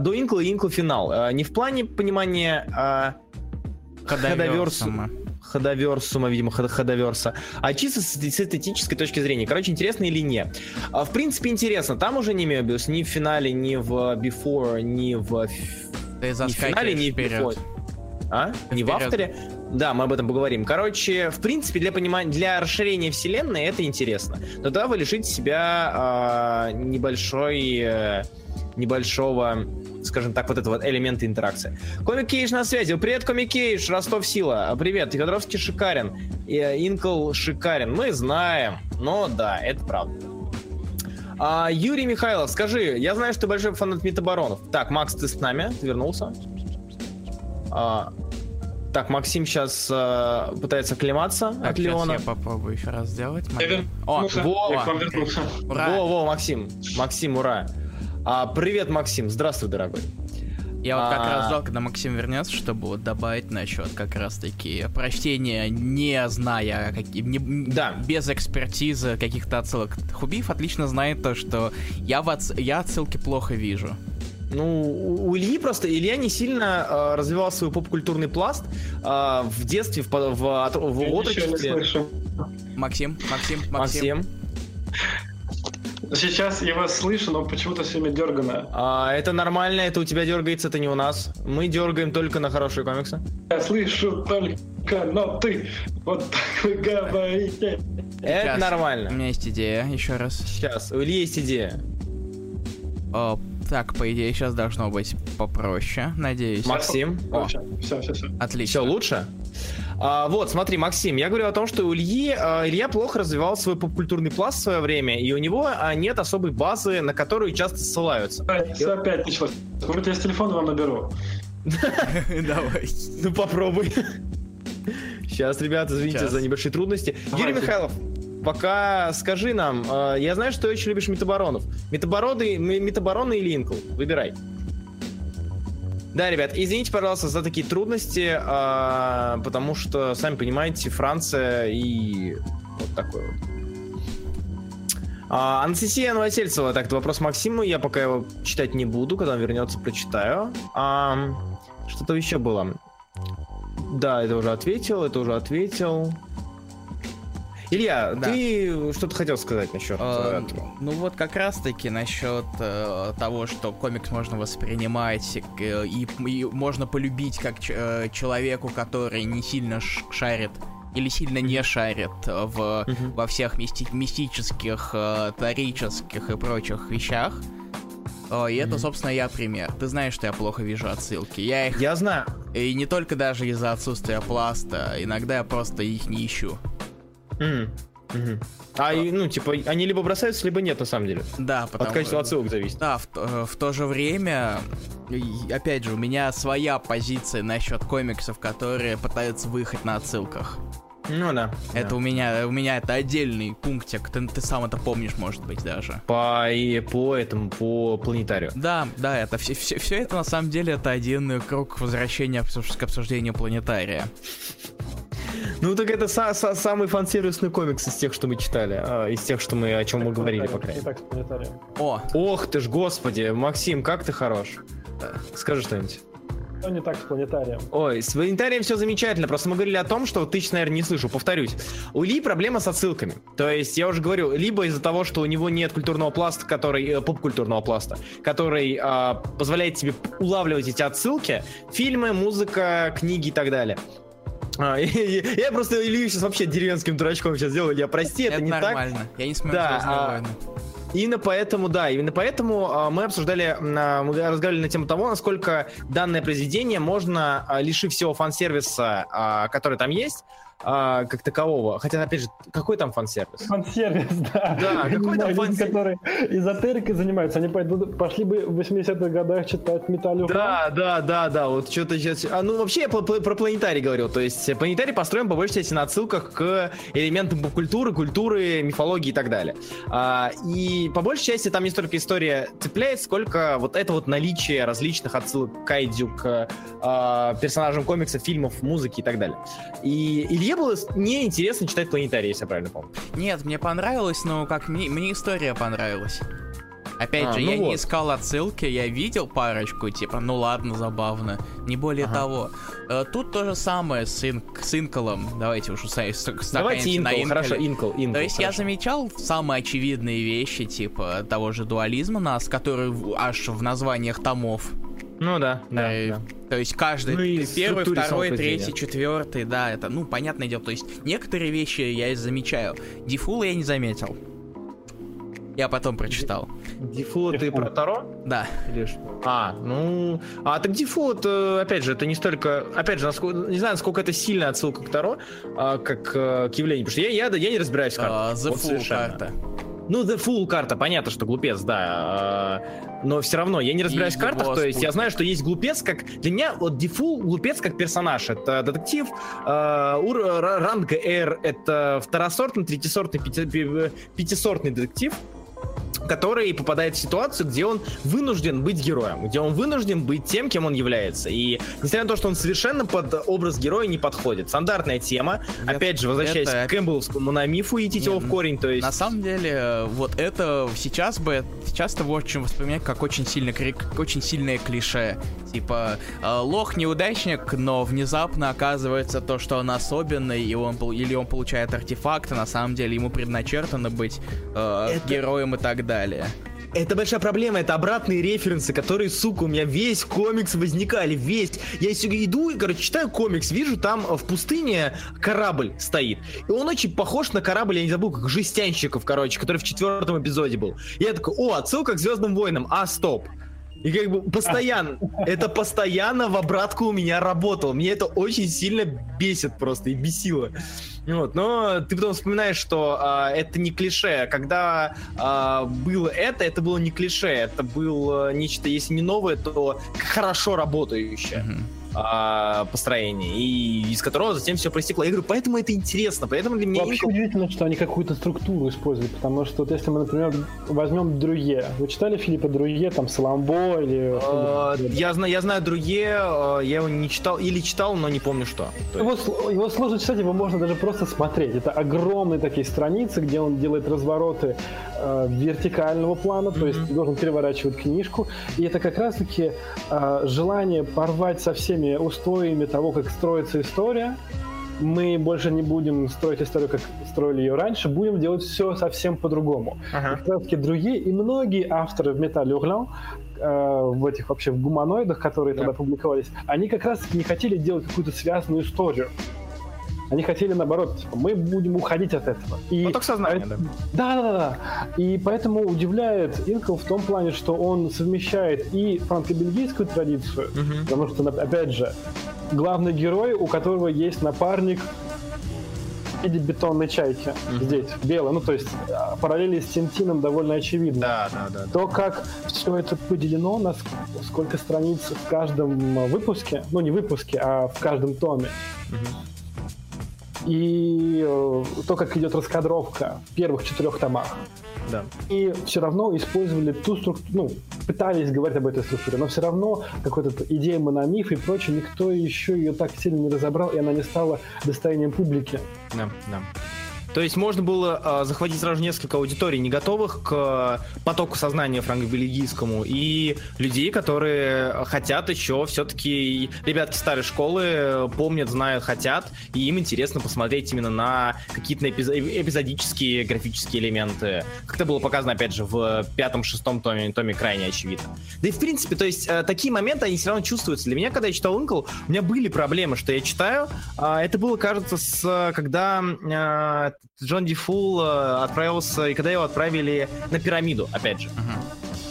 До Инкла и Инкл финал. Не в плане понимания а, Ходоверсума. Ходоверсума, видимо, ход- ходоверса. А чисто с, эстетической точки зрения, короче, интересно или нет? А, в принципе, интересно. Там уже не Мебиус ни в финале, ни в Before, ни в... Ты Ни в финале, ни в. Before. А? Не в авторе? Да, мы об этом поговорим. Короче, в принципе, для понимания, для расширения вселенной это интересно. Но тогда вы лишите себя а, небольшой, э, небольшого, скажем так, вот этого вот элемента интеракции. Комик Кейдж на связи. Привет, Комик Кейдж, Ростов Сила. А, Привет, Федоровский шикарен. И, э, Инкл шикарен. Мы знаем. Но да, это правда. А, Юрий Михайлов, скажи, я знаю, что ты большой фанат Метабаронов. Так, Макс, ты с нами? Ты вернулся? А, так, Максим сейчас пытается оклематься Так, от сейчас Леона. я попробую еще раз сделать. Я О, во, Я к вам вернулся. ура! Во, во, Максим. Максим, ура. А, привет, Максим. Здравствуй, дорогой. Я вот как А. раз ждал, когда Максим вернется, чтобы вот добавить насчет как раз таки прочтения, не зная, какие, не- Да. без экспертизы каких-то отсылок. Хубиев отлично знает то, что я, в отс- я отсылки плохо вижу. Ну, у Ильи просто Илья не сильно э, развивал свой поп-культурный пласт э, в детстве, в, в, в не отрочестве. Максим, Максим, Максим. Максим. Сейчас я вас слышу, но почему-то все время дергано. А, это нормально, это у тебя дергается, это не у нас. Мы дергаем только на хорошие комиксы. Я слышу только, но ты вот так вы говорите. Это Сейчас. У нормально. меня есть идея, еще раз. Сейчас, у Ильи есть идея. О, так, по идее, сейчас должно быть попроще, надеюсь. Максим. О, Все, все, все. Отлично. Все лучше? А, вот, смотри, Максим, я говорю о том, что у Ильи, а, Илья плохо развивал свой попкультурный пласт в свое время, и у него а, нет особой базы, на которую часто ссылаются. Все опять началось. Может, я с телефона вам наберу. Давай. Ну попробуй. Сейчас, ребята, извините за небольшие трудности. Юрий Михайлов, пока скажи нам, э, я знаю, что ты очень любишь метабаронов. Метабороны, м- метабароны или инкл? Выбирай. Да, ребят, извините, пожалуйста, за такие трудности, а, потому что, сами понимаете, Франция и вот такой вот. А, Анастасия Новосельцева, так, это вопрос Максиму, я пока его читать не буду, когда он вернется, прочитаю. Ам, что-то еще было. Да, это уже ответил, это уже ответил. Илья, Да. ты что-то хотел сказать насчет Э, этого? Ну вот как раз таки насчет э, того, что комикс можно воспринимать э, и, и можно полюбить как э, человеку, который не сильно шарит или сильно не шарит в, Мгм. во всех мисти- мистических, э, торических и прочих вещах. Э, и это, Мгм. собственно, я пример. Ты знаешь, что я плохо вижу отсылки. Я их... Я знаю. И не только даже из-за отсутствия пласта. Иногда я просто их не ищу. Мгм. Мгм. А, ну, типа, они либо бросаются, либо нет, на самом деле. Да, потому От качества отсылок зависит. Да, в, то- э, в то же время, опять же, у меня своя позиция насчет комиксов, которые пытаются выехать на отсылках. Ну да. Это да. у меня, у меня это отдельный пунктик. Ты, ты сам это помнишь, может быть, даже. По, и по этому, по планетарию. Да, да, это все, все, все это на самом деле это один круг возвращения к обсуждению планетария. Ну так это са- са- самый фан-сервисный комикс из тех, что мы читали, а, из тех, что мы о чем мы говорили, по крайней мере. О, Ох ты ж, господи, Максим, как ты хорош. Скажи что-нибудь. Ну, не так с планетарием. Ой, с планетарием все замечательно, просто мы говорили о том, что ты, наверное, не слышал, повторюсь. У Ильи проблема с отсылками. То есть, я уже говорю, либо из-за того, что у него нет культурного пласта, который, э, поп-культурного пласта, который а, позволяет тебе улавливать эти отсылки, фильмы, музыка, книги и так далее. А, и- и- я просто Илью сейчас вообще деревенским дурачком сейчас сделал, Илья, прости, это, это, не так. нормально. Я не смотрю Да, «Звездные а, войны». Именно поэтому, да, именно поэтому а, мы обсуждали, а, мы разговаривали на тему того, насколько данное произведение можно, а, лишив всего фан-сервиса, который там есть, а, как такового. Хотя, опять же, какой там фан-сервис? Фан-сервис, да. Да, Я какой там фан-сервис? которые эзотерикой занимаются, они пойдут, пошли бы в 80-х годах читать Металлиум. Да, да, да, да, вот что-то сейчас... А, ну, вообще, я про, про планетарий говорил, то есть планетарий построен по большей части на отсылках к элементам культуры, культуры, мифологии и так далее. А, и по большей части там не столько история цепляет, сколько вот это вот наличие различных отсылок к кайдзю, к а, персонажам комиксов, фильмов, музыки и так далее. И Илье было неинтересно читать планетарий, если я правильно помню. Нет, мне понравилось, но как мне, мне история понравилась. Опять А, же, ну я не вот. искал отсылки, я видел парочку, типа, ну ладно, забавно. Не более Ага. того. Э, Тут то же самое с, ин- с Инколом. Давайте уж с- Давайте стаканемся на Инкл, хорошо, Инколе. Инкл, Инкл. То есть я хорошо. замечал самые очевидные вещи, типа того же дуализма нас, который аж в названиях томов. Ну да, да, Э, да. То есть каждый Ну и первый, второй, третий, четвертый, да, это, ну, понятное дело. То есть некоторые вещи я и замечаю. Дефула я не заметил. Я потом прочитал. Дефолт ты про Таро? Да. Или что? А, ну... А, так дефолт, опять же, это не столько... Опять же, насколько, не знаю, насколько это сильная отсылка к Таро, а, как э, к явлению. Потому что я, я, я не разбираюсь в картах. А, The Вот карта. Ну, The Fool карта, понятно, что глупец, да. а, Но все равно, я не разбираюсь И в картах, то есть я знаю, что есть глупец как... Для меня вот Дефул глупец как персонаж. Это детектив, а, ур- ра- ранга R, это второсортный, третисортный, пяти- пятисортный детектив, который попадает в ситуацию, где он вынужден быть героем, где он вынужден быть тем, кем он является. И несмотря на то, что он совершенно под образ героя не подходит. Стандартная тема. Это- Опять же, возвращаясь это- к Кэмпбелловскому мифу и идти Не, его в корень, то есть... На самом деле, вот это сейчас бы сейчас его очень воспринимать как очень сильно кри- как очень сильное клише. Типа э, лох неудачник, но внезапно оказывается то, что он особенный, и он или он получает артефакты, на самом деле ему предначертано быть э, Это- героем и так далее. Это большая проблема, это обратные референсы, которые, сука, у меня весь комикс возникали, весь. Я иду и, короче, читаю комикс, вижу, там э, в пустыне корабль стоит. И он очень похож на корабль, я не забыл, как Жестянщиков, короче, который в четвертом эпизоде был. И я такой, о, отсылка к Звездным войнам, а, стоп. И как бы постоянно, это постоянно в обратку у меня работало. Мне это очень сильно бесит просто и бесило. Вот, но ты потом вспоминаешь, что а, это не клише. Когда а, было это, это было не клише. Это было нечто, если не новое, то хорошо работающее Мгм. А, построение. И из которого затем все проистекло. Я говорю, поэтому это интересно. Поэтому для меня Вообще удивительно, что они какую-то структуру используют, потому что вот если мы, например, возьмем Друе. Вы читали Филиппа Друе, там, Саламбо или... А, я, знаю, я знаю другие, а, я его не читал, или читал, но не помню что. То Его, сложно читать, его можно даже просто смотреть. Это огромные такие страницы, где он делает развороты э, вертикального плана, то есть должен переворачивать книжку. И это как раз-таки э, желание порвать со всеми устоями того, как строится история. Мы больше не будем строить историю, как строили ее раньше, будем делать все совсем по-другому. Ага. Другие и многие авторы в Металле Углем, э, в этих вообще в гуманоидах, которые Да. тогда публиковались, они как раз не хотели делать какую-то связанную историю. Они хотели наоборот, типа, мы будем уходить от этого. И Поток сознания, да. да, да, да. И поэтому удивляет Инкл в том плане, что он совмещает и франко-бельгийскую традицию, Мгм. потому что, опять же, главный герой, у которого есть напарник виде бетонной чайки здесь, белый. Ну, то есть а, параллели с Тинтином довольно очевидны. Да, да, да. То, как все это поделено, на ск- сколько страниц в каждом а, выпуске, ну не выпуске, а в каждом томе. И э, то, как идет раскадровка в первых четырех томах. да. И все равно использовали ту структуру, ну, пытались говорить об этой структуре, но все равно какой-то идея мономиф и прочее, никто еще ее так сильно не разобрал, и она не стала достоянием публики. Да, да. То есть можно было а, захватить сразу несколько аудиторий, не готовых к потоку сознания франко-бельгийскому, и людей, которые хотят еще все-таки, ребятки старой школы э, помнят, знают, хотят, и им интересно посмотреть именно на какие-то эпизо- эпизодические графические элементы. Как это было показано, опять же, в пятом-шестом томе, томе крайне очевидно. Да и в принципе, то есть э, такие моменты, они все равно чувствуются. Для меня, когда я читал Инкл, у меня были проблемы, что я читаю. а, это было, кажется, с, э, когда э, Джон Ди Фул э, отправился, и когда его отправили на пирамиду, опять же,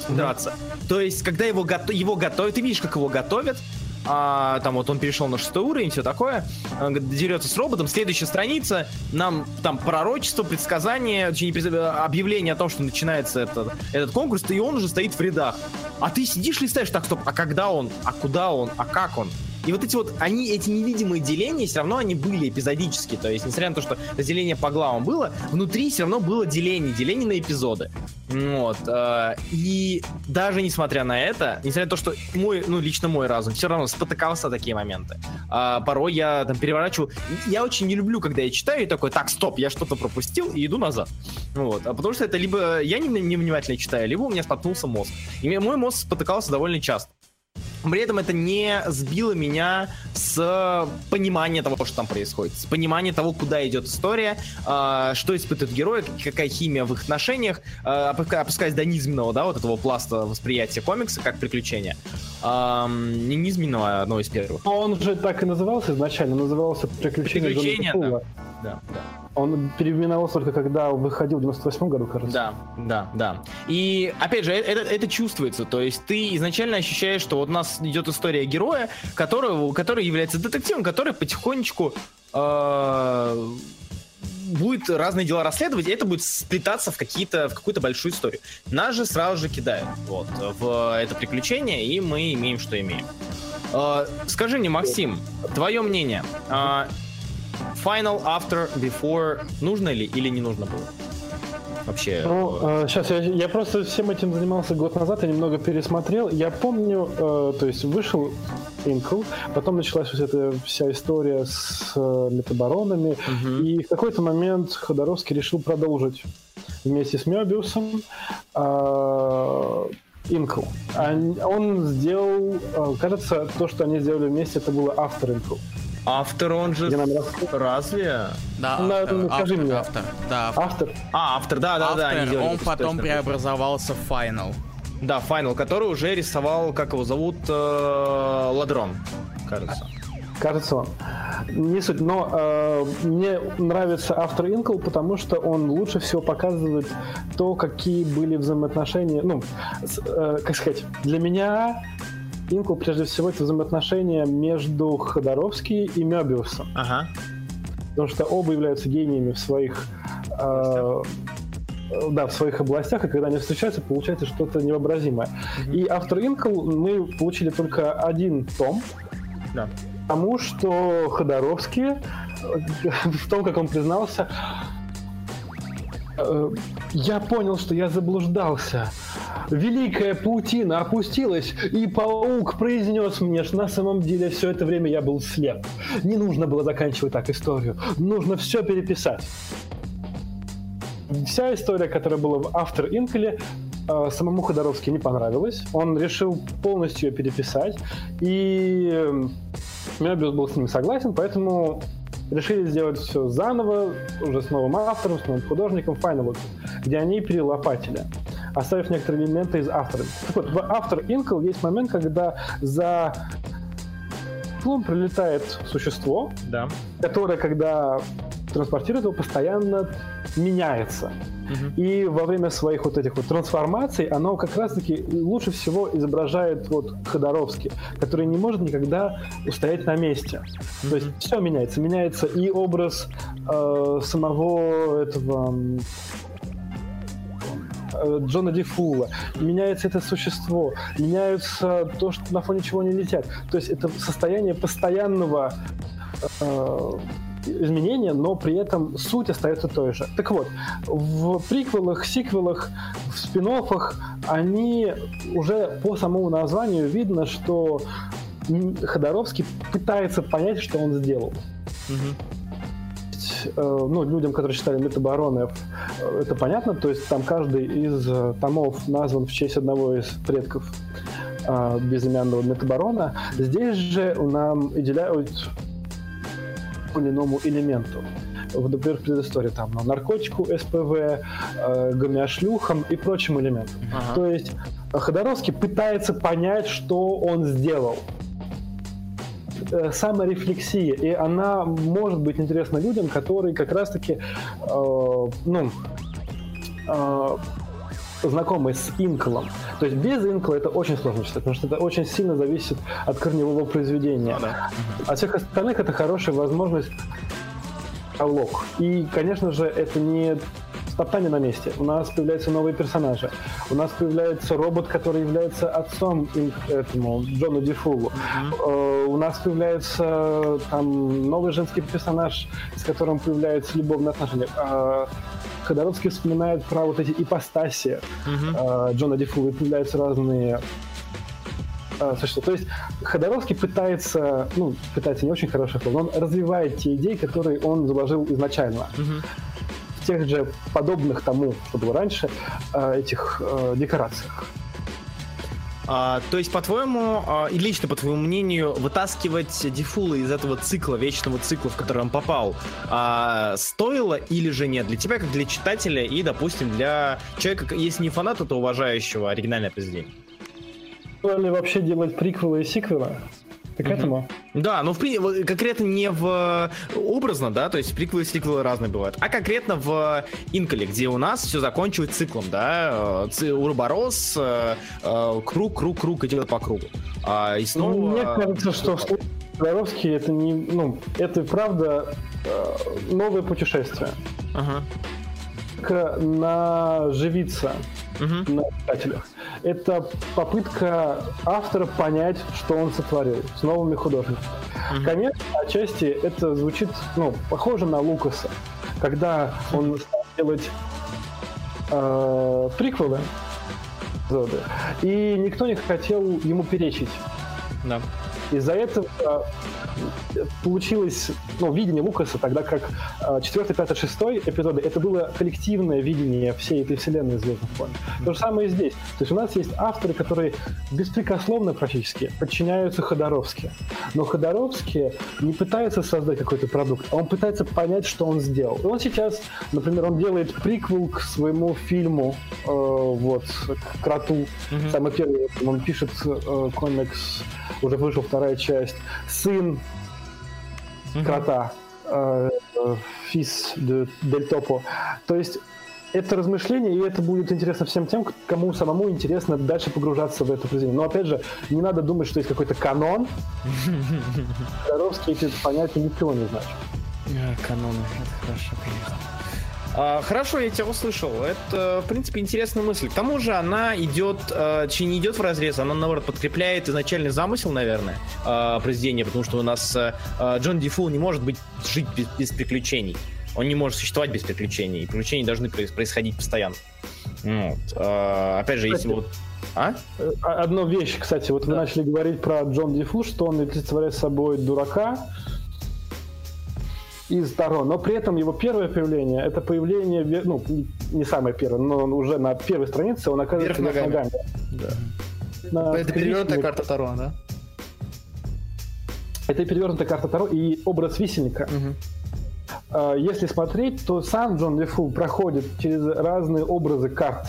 драться. То есть, когда его, гото- его готовят, ты видишь, как его готовят, а, там вот он перешел на шестой уровень, все такое, а, г- дерется с роботом, следующая страница, нам там пророчество, предсказание, пред- объявление о том, что начинается этот, этот конкурс, и он уже стоит в рядах. А ты сидишь, листаешь, так, стоп, а когда он, а куда он, а как он? И вот эти вот, они, эти невидимые деления, все равно они были эпизодически. То есть, несмотря на то, что разделение по главам было, внутри все равно было деление, деление на эпизоды. Вот. Э, и даже несмотря на это, несмотря на то, что мой, ну, лично мой разум все равно спотыкался такие моменты. А порой я там переворачивал. Я очень не люблю, когда я читаю и такой, так, стоп, я что-то пропустил и иду назад. Вот. А потому что это либо я невнимательно читаю, либо у меня споткнулся мозг. И мой мозг спотыкался довольно часто. При этом это не сбило меня с понимания того, что там происходит, с понимания того, куда идет история, э, что испытывают герои, какая химия в их отношениях, э, опускаясь до низменного, да, вот этого пласта восприятия комикса как приключения. Э, не низменного, а одно из первых. Он же так и назывался изначально, назывался «Приключения, Приключения да. да, да. Он переименовался только когда выходил в 98 году, кажется. Да, да, да. И, опять же, это, это чувствуется. То есть ты изначально ощущаешь, что вот у нас идет история героя, который, который является детективом, который потихонечку э, будет разные дела расследовать, и это будет сплетаться в, в какую-то большую историю. Нас же сразу же кидают вот, в это приключение, и мы имеем, что имеем. Э, скажи мне, Максим, твое мнение. Э, Final, After, Before нужно ли или не нужно было? Вообще. Ну, э, сейчас я, я просто всем этим занимался год назад, я немного пересмотрел. Я помню, э, то есть вышел Инкл, потом началась вот эта вся история с э, метабаронами, угу. и в какой-то момент Ходоровский решил продолжить вместе с Мебиусом. Э, Инкл. Он сделал, э, кажется, то, что они сделали вместе, это было After Инкл. Автор, он же... Разве? Да, ну, автор, ну, автор, мне. автор, да. Автор? А, автор, да, да, автор, да. Он потом преобразовался в Final. Да, Final, который уже рисовал, как его зовут, э, Ладрон, кажется. Кажется, он. Не суть, но э, мне нравится автор Инкл, потому что он лучше всего показывает то, какие были взаимоотношения. Ну, с, э, как сказать, для меня Инкл, прежде всего, это взаимоотношения между Ходоровски и Мебиусом. Ага. Потому что оба являются гениями в своих э, да, в своих областях, и когда они встречаются, получается что-то невообразимое. Mm-hmm. И автор Инкл мы получили только один том, да. потому что Ходоровский в том, как он признался, я понял, что я заблуждался. Великая паутина опустилась, и паук произнес мне, что на самом деле все это время я был слеп. Не нужно было заканчивать так историю. Нужно все переписать. Вся история, которая была в автор Инкеле, э, самому Ходоровски не понравилась. Он решил полностью ее переписать, и Мебиус был с ним согласен, поэтому решили сделать все заново, уже с новым автором, с новым художником, Final, где они перелопатили оставив некоторые элементы из автора. Так вот, в автор Инкл есть момент, когда за клон прилетает существо, да. которое, когда транспортирует его, постоянно меняется. Угу. И во время своих вот этих вот трансформаций оно как раз-таки лучше всего изображает вот Ходоровский, который не может никогда устоять на месте. Угу. То есть все меняется. Меняется и образ э, самого этого Э, Джона Дифула, меняется это существо, меняются то, что на фоне чего не летят. То есть это состояние постоянного э, изменения, но при этом суть остается той же. Так вот, в приквелах, сиквелах, в спин они уже по самому названию видно, что Ходоровский пытается понять, что он сделал. Угу есть, э, ну, людям, которые читали Метабаронов, э, это понятно, то есть там каждый из э, томов назван в честь одного из предков безымянного Метабарона. Здесь же нам уделяют иному элементу в, например, предыстории, там, ну, наркотику СПВ, э, гомеошлюхам и прочим элементам. Ага. То есть Ходоровский пытается понять, что он сделал. Э, саморефлексия, и она может быть интересна людям, которые как раз-таки, э, ну, э, знакомы с инклом. То есть без инкла это очень сложно читать, потому что это очень сильно зависит от корневого произведения. Ну, да. А всех остальных это хорошая возможность диалог. И, конечно же, это не топтание на месте. У нас появляются новые персонажи. У нас появляется робот, который является отцом этому Джону Дифулу. Mm-hmm. У нас появляется там новый женский персонаж, с которым появляются любовные отношения. Ходоровский вспоминает про вот эти ипостаси mm-hmm. Джона Дифула, и появляются разные а, Слушайте, то есть Ходоровский пытается, ну, пытается не очень хороший но он развивает те идеи, которые он заложил изначально. Угу. В тех же подобных тому, что было раньше, а, этих декорациях. А, то есть, по-твоему, а, и лично по твоему мнению, вытаскивать Дефула из этого цикла, вечного цикла, в который он попал, а, стоило или же нет? Для тебя, как для читателя и, допустим, для человека, если не фаната, то уважающего оригинальное произведение? ли вообще делать приквелы и сиквелы? Ты к этому? Да, но в, конкретно не в образно, да, то есть приквелы и сиквелы разные бывают, а конкретно в Инколе, где у нас все закончилось циклом, да, Урборос, э, э, круг, круг, круг идет по кругу. А, и снова... Мне кажется, что Воровский это не, ну, это правда э, новое путешествие. Ага. Наживиться угу. на читателях это попытка автора понять, что он сотворил с новыми художниками. Mm-hmm. Конечно, отчасти это звучит, ну, похоже на Лукаса, когда он стал делать э, приквелы, и никто не хотел ему перечить. Да. Из-за этого получилось ну, видение Лукаса, тогда как 4, 5, 6 эпизоды это было коллективное видение всей этой вселенной Звездных войн. То же самое и здесь. То есть у нас есть авторы, которые беспрекословно практически подчиняются Ходоровски. Но Ходоровский не пытается создать какой-то продукт, а он пытается понять, что он сделал. И он сейчас, например, он делает приквел к своему фильму, э, вот, к Кроту. Mm-hmm. Самый первый, он пишет э, комикс, уже вышел вторая часть. Сын mm-hmm. крота э, Фис де, Дель Топо. То есть это размышление, и это будет интересно всем тем, кому самому интересно дальше погружаться в это произведение. Но опять же, не надо думать, что есть какой-то канон. Коровский эти понятия ничего не значит. Каноны, это хорошо, конечно. А, хорошо, я тебя услышал. Это, в принципе, интересная мысль. К тому же она идет, э, не идет в разрез, она, наоборот, подкрепляет изначальный замысел, наверное, э, произведения, потому что у нас э, Джон Дифул не может быть жить без, без приключений. Он не может существовать без приключений. И приключения должны происходить постоянно. Вот. А, опять же, если вот а? Одна вещь, кстати, вот да. вы начали говорить про Джон Дифу, что он представляет собой дурака, из Таро, но при этом его первое появление, это появление, ну, не самое первое, но он уже на первой странице он оказывается вверх ногами. ногами. Да. На это перевернутая карта Таро, да? Это перевернутая карта Таро и образ висельника. Угу. Если смотреть, то сам Джон Лефу проходит через разные образы карт.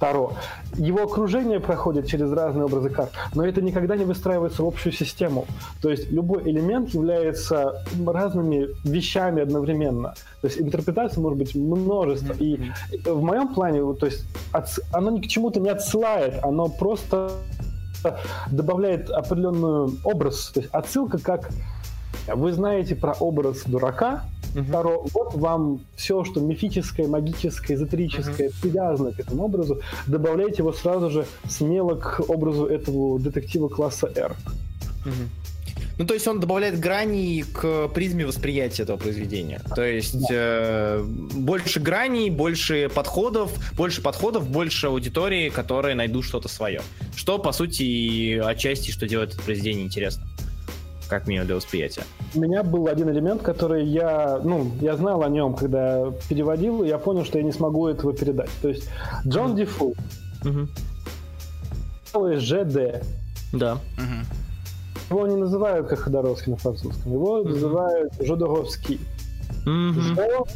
Таро. Его окружение проходит через разные образы карт, но это никогда не выстраивается в общую систему. То есть любой элемент является разными вещами одновременно. То есть интерпретаций может быть множество. И в моем плане, то есть оно ни к чему-то не отсылает, оно просто добавляет определенный образ. То есть отсылка как вы знаете про образ дурака, Угу. Второе, вот вам все, что мифическое, магическое, эзотерическое, угу. привязано к этому образу, добавляйте его сразу же смело к образу этого детектива класса R. Угу. Ну, то есть он добавляет грани к призме восприятия этого произведения. То есть э, больше граней, больше подходов, больше подходов, больше аудитории, которые найдут что-то свое. Что, по сути, отчасти, что делает это произведение интересным как минимум для восприятия. У меня был один элемент, который я, ну, я знал о нем, когда переводил, и я понял, что я не смогу этого передать. То есть Джон mm-hmm. Дифу, mm-hmm. ЖД. Да. Mm-hmm. Его не называют как Ходоровский на французском, его mm-hmm. называют Жодоровский. Mm-hmm.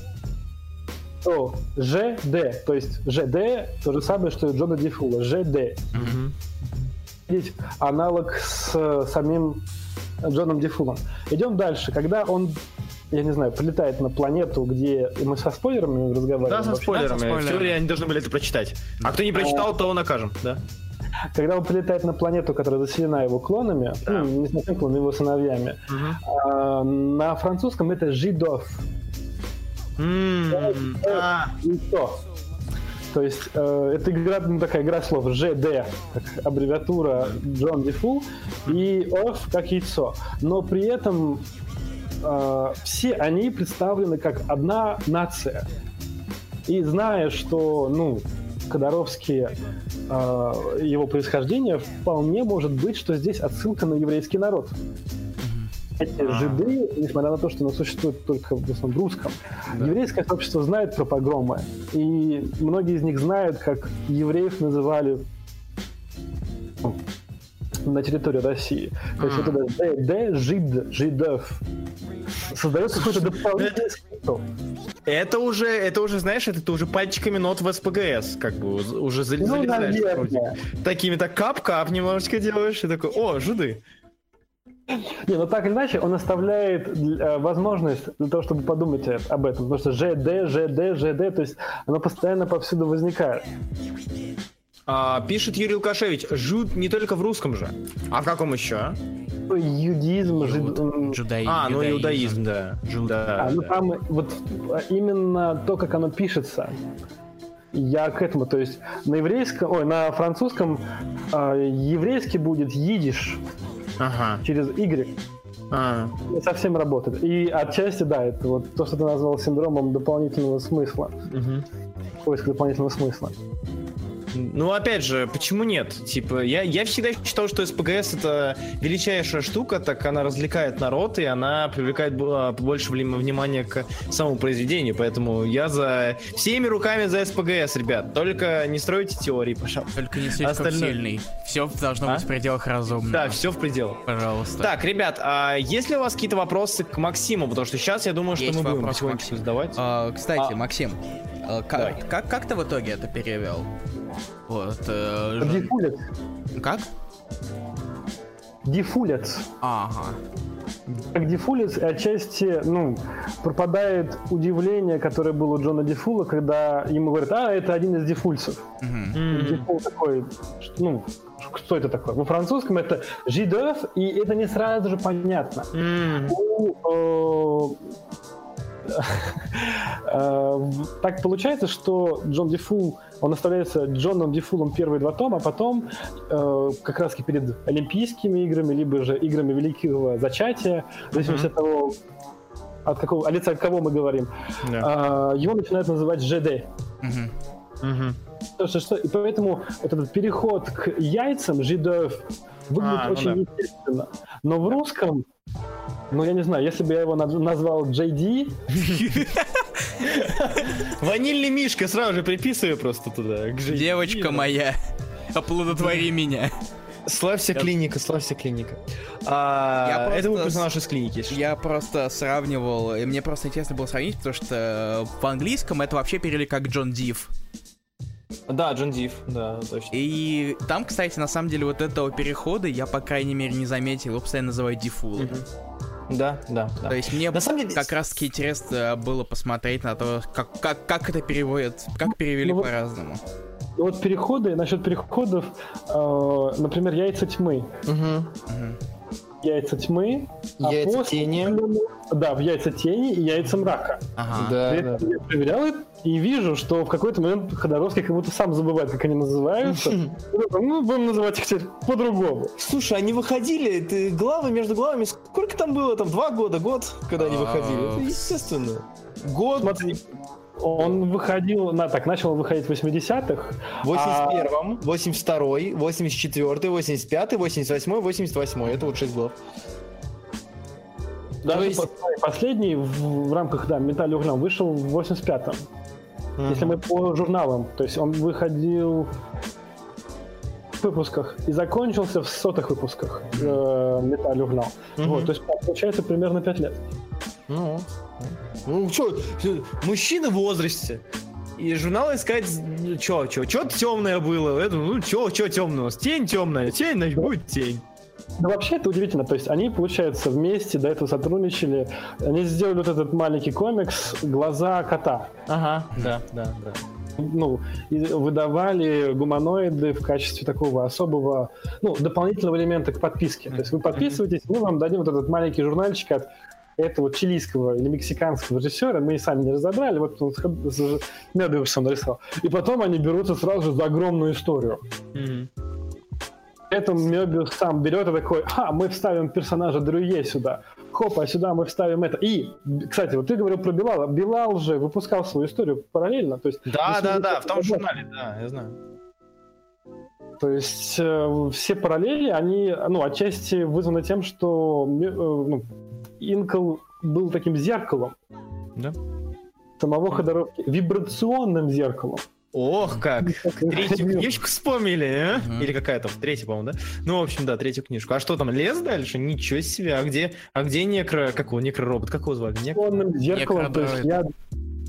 О, ЖД, то есть ЖД то же самое, что и Джона Дифула, ЖД. Mm-hmm. Здесь аналог с самим Джоном Дифулом. Идем дальше. Когда он я не знаю, прилетает на планету, где мы со спойлерами разговариваем. Да, со спойлерами. Да, со спойлерами. В теории они должны были это прочитать. А кто не прочитал, то накажем, да. Когда он прилетает на планету, которая заселена его клонами, да. ну, не совсем клонами, его сыновьями, угу. а, на французском это жидов. Mm, а, Яйцо. То есть э, это игра, ну, такая игра слов ЖД, как аббревиатура Джон Дефу, и Оф как яйцо. Но при этом э, все они представлены как одна нация. И зная, что, ну, Кодаровские э, его происхождение, вполне может быть, что здесь отсылка на еврейский народ. Эти жиды, несмотря на то, что оно существует только в основном в русском, еврейское сообщество знает про погромы. И многие из них знают, как евреев называли ну, на территории России. То есть вот это «д», «жид», «жидов» создает какой-то дополнительный смысл. это уже, это уже, знаешь, это ты уже пальчиками нот в СПГС, как бы уже Ну, залезаешь. наверное. вроде. Такими так кап-кап немножечко делаешь, и такой, о, жиды. Не, ну так или иначе, он оставляет э, возможность для того, чтобы подумать э, об этом. Потому что ЖД, ЖД, ЖД, то есть оно постоянно повсюду возникает. А, пишет Юрий Лукашевич, жут не только в русском же. А в каком еще? Юдизм, жид... Джудаизм. А, ну иудаизм, да. Да, А, ну да. там вот а, именно то, как оно пишется, я к этому, то есть на еврейском, ой, на французском а, еврейский будет идиш Ага. через Y, А. не совсем работает. И отчасти, да, это вот то, что ты назвал синдромом дополнительного смысла, Мгм. поиск дополнительного смысла. Ну, опять же, почему нет? Типа, я, я всегда считал, что СПГС это величайшая штука, так она развлекает народ, и она привлекает бо- больше внимания к самому произведению. Поэтому я за всеми руками за СПГС, ребят. Только не стройте теории, пожалуйста. Только не слишком Остальное- сильный. Все должно А? быть в пределах разумного. Да, все в пределах. Пожалуйста. Так, ребят, а есть ли у вас какие-то вопросы к Максиму? Потому что сейчас я думаю, что Есть мы будем Максиму. задавать. А, кстати, А. Максим, а, Давай. как, как, как ты в итоге это перевел? Вот. э, Дефулец. Как? Дефулец. Ага. Как дефулец, и отчасти, ну, пропадает удивление, которое было у Джона Дефула, когда ему говорят, а, это один из дефульцев. Мгм. М. Дефул такой, ну, что это такое? Во французском это жидов, и это не сразу же понятно. М. У, э, э, так получается, что Джон Дефул, он оставляется Джоном Дефулом первые два тома, а потом э, как раз перед Олимпийскими играми, либо же играми Великого Зачатия, в зависимости от того, от какого, о лице от кого мы говорим, Да. э, его начинают называть ЖД. Мгм. То, что, что- и поэтому вот этот переход к яйцам жидов выглядит А, ну очень да. естественно. Но в русском, ну я не знаю, если бы я его наз- назвал JD, Ванильный мишка сразу же приписываю просто туда. Девочка моя, оплодотвори меня. Славься клиника, славься клиника. А, Я просто это был персонаж из клиники. если что. Я просто сравнивал, и мне просто интересно было сравнить, потому что в английском это вообще перевели как Джон Див. Да, Джон Див, да, точно. И там, кстати, на самом деле вот этого перехода я, по крайней мере, не заметил. Его постоянно называют Дифулом. Да, да, да. То есть мне На самом деле, как раз таки интересно было посмотреть на то, как, как, как это переводят, как перевели Ну по-разному. Вот переходы, насчет переходов, э, например, яйца тьмы. Мгм. Яйца тьмы, а Яйца после- тени. Да, в яйца тени и яйца мрака. Ага. Да, При да. я проверял это и вижу, что в какой-то момент Ходоровский как будто сам забывает, как они называются. И такой, Ну, будем называть их теперь по-другому. Слушай, они выходили, ты главы между главами, сколько там было? Там два года, год, когда они А, выходили? Это естественно. Год, Смотри, он выходил, на, так, начал выходить в 80-х. 81-м, 82-й, 84-й, 85-й, 88-й, 88-й. Это вот 6 глав. Даже есть- по- последний в, в рамках, да, «Металл углем» вышел в 85-м. Если мы по журналам, то есть он выходил в выпусках и закончился в сотых выпусках э, «Металл углем». Мгм. Вот, то есть получается примерно 5 лет. Ну, ну что, мужчина в возрасте. И журнал искать, ну, чё, чё, чё темное было, это, ну чё, чё темного, тень темная, тень, значит, будет тень. Да вообще это удивительно, то есть они, получается, вместе до этого сотрудничали, они сделали вот этот маленький комикс «Глаза кота». Ага, да, да, да. ну, и выдавали гуманоиды в качестве такого особого, ну, дополнительного элемента к подписке. То есть вы подписываетесь, мы вам дадим вот этот маленький журнальчик от этого чилийского или мексиканского режиссера, мы и сами не разобрали, вот он с Мебиусом нарисовал. И потом они берутся сразу же за огромную историю. Mm-hmm. Мебиус сам берет и такой, а, мы вставим персонажа Дрюе сюда, хоп, а сюда мы вставим это. И, кстати, вот ты говорил про Билала. Билал же выпускал свою историю параллельно. То есть, да, да, да, в том журнале, да, я знаю. То есть э, все параллели, они, ну, отчасти вызваны тем, что э, ну, Инкл был таким зеркалом. Да. Самого Ходоровки. Вибрационным зеркалом. Ох, как! Третью книжку вспомнили, а? Угу. Или какая то третья, по-моему, да? Ну, в общем, да, третью книжку. А что там, лес дальше? Ничего себе. А где, а где некро... Как его, некроробот? Как его звали? Некро... зеркалом, то есть я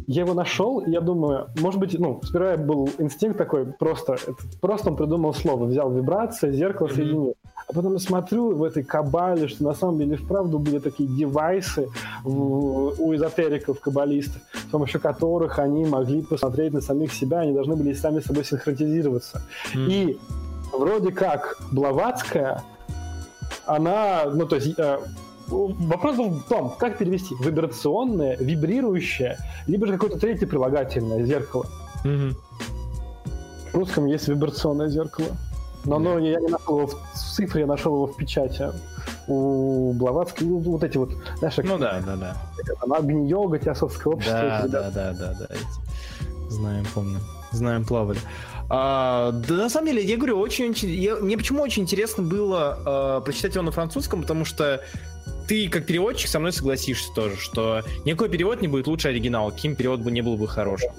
я его нашел, и я думаю, может быть, ну, сперва был инстинкт такой, просто, это, просто он придумал слово, взял вибрация, зеркало, mm-hmm. соединил. А потом я смотрю в этой кабале, что на самом деле вправду были такие девайсы в, у эзотериков, каббалистов, с помощью которых они могли посмотреть на самих себя, они должны были сами с собой синхронизироваться. Mm-hmm. И вроде как Блаватская, она, ну, то есть э, Вопрос был в том, как перевести вибрационное, вибрирующее, либо же какое-то третье прилагательное зеркало. Угу. В русском есть вибрационное зеркало. Но оно, я не нашел его в цифре, я нашел его в печати. У Блаватской, ну, вот эти вот, знаешь, ну да, да, да. Агни-йога, теософское общество. Да, да, да, да, да. Знаем, помню. Знаем, плавали. А, да, на самом деле, я говорю, очень, я, мне почему очень интересно было а, прочитать его на французском, потому что ты, как переводчик, со мной согласишься тоже, что никакой перевод не будет лучше оригинала, каким перевод бы не был бы хорошим.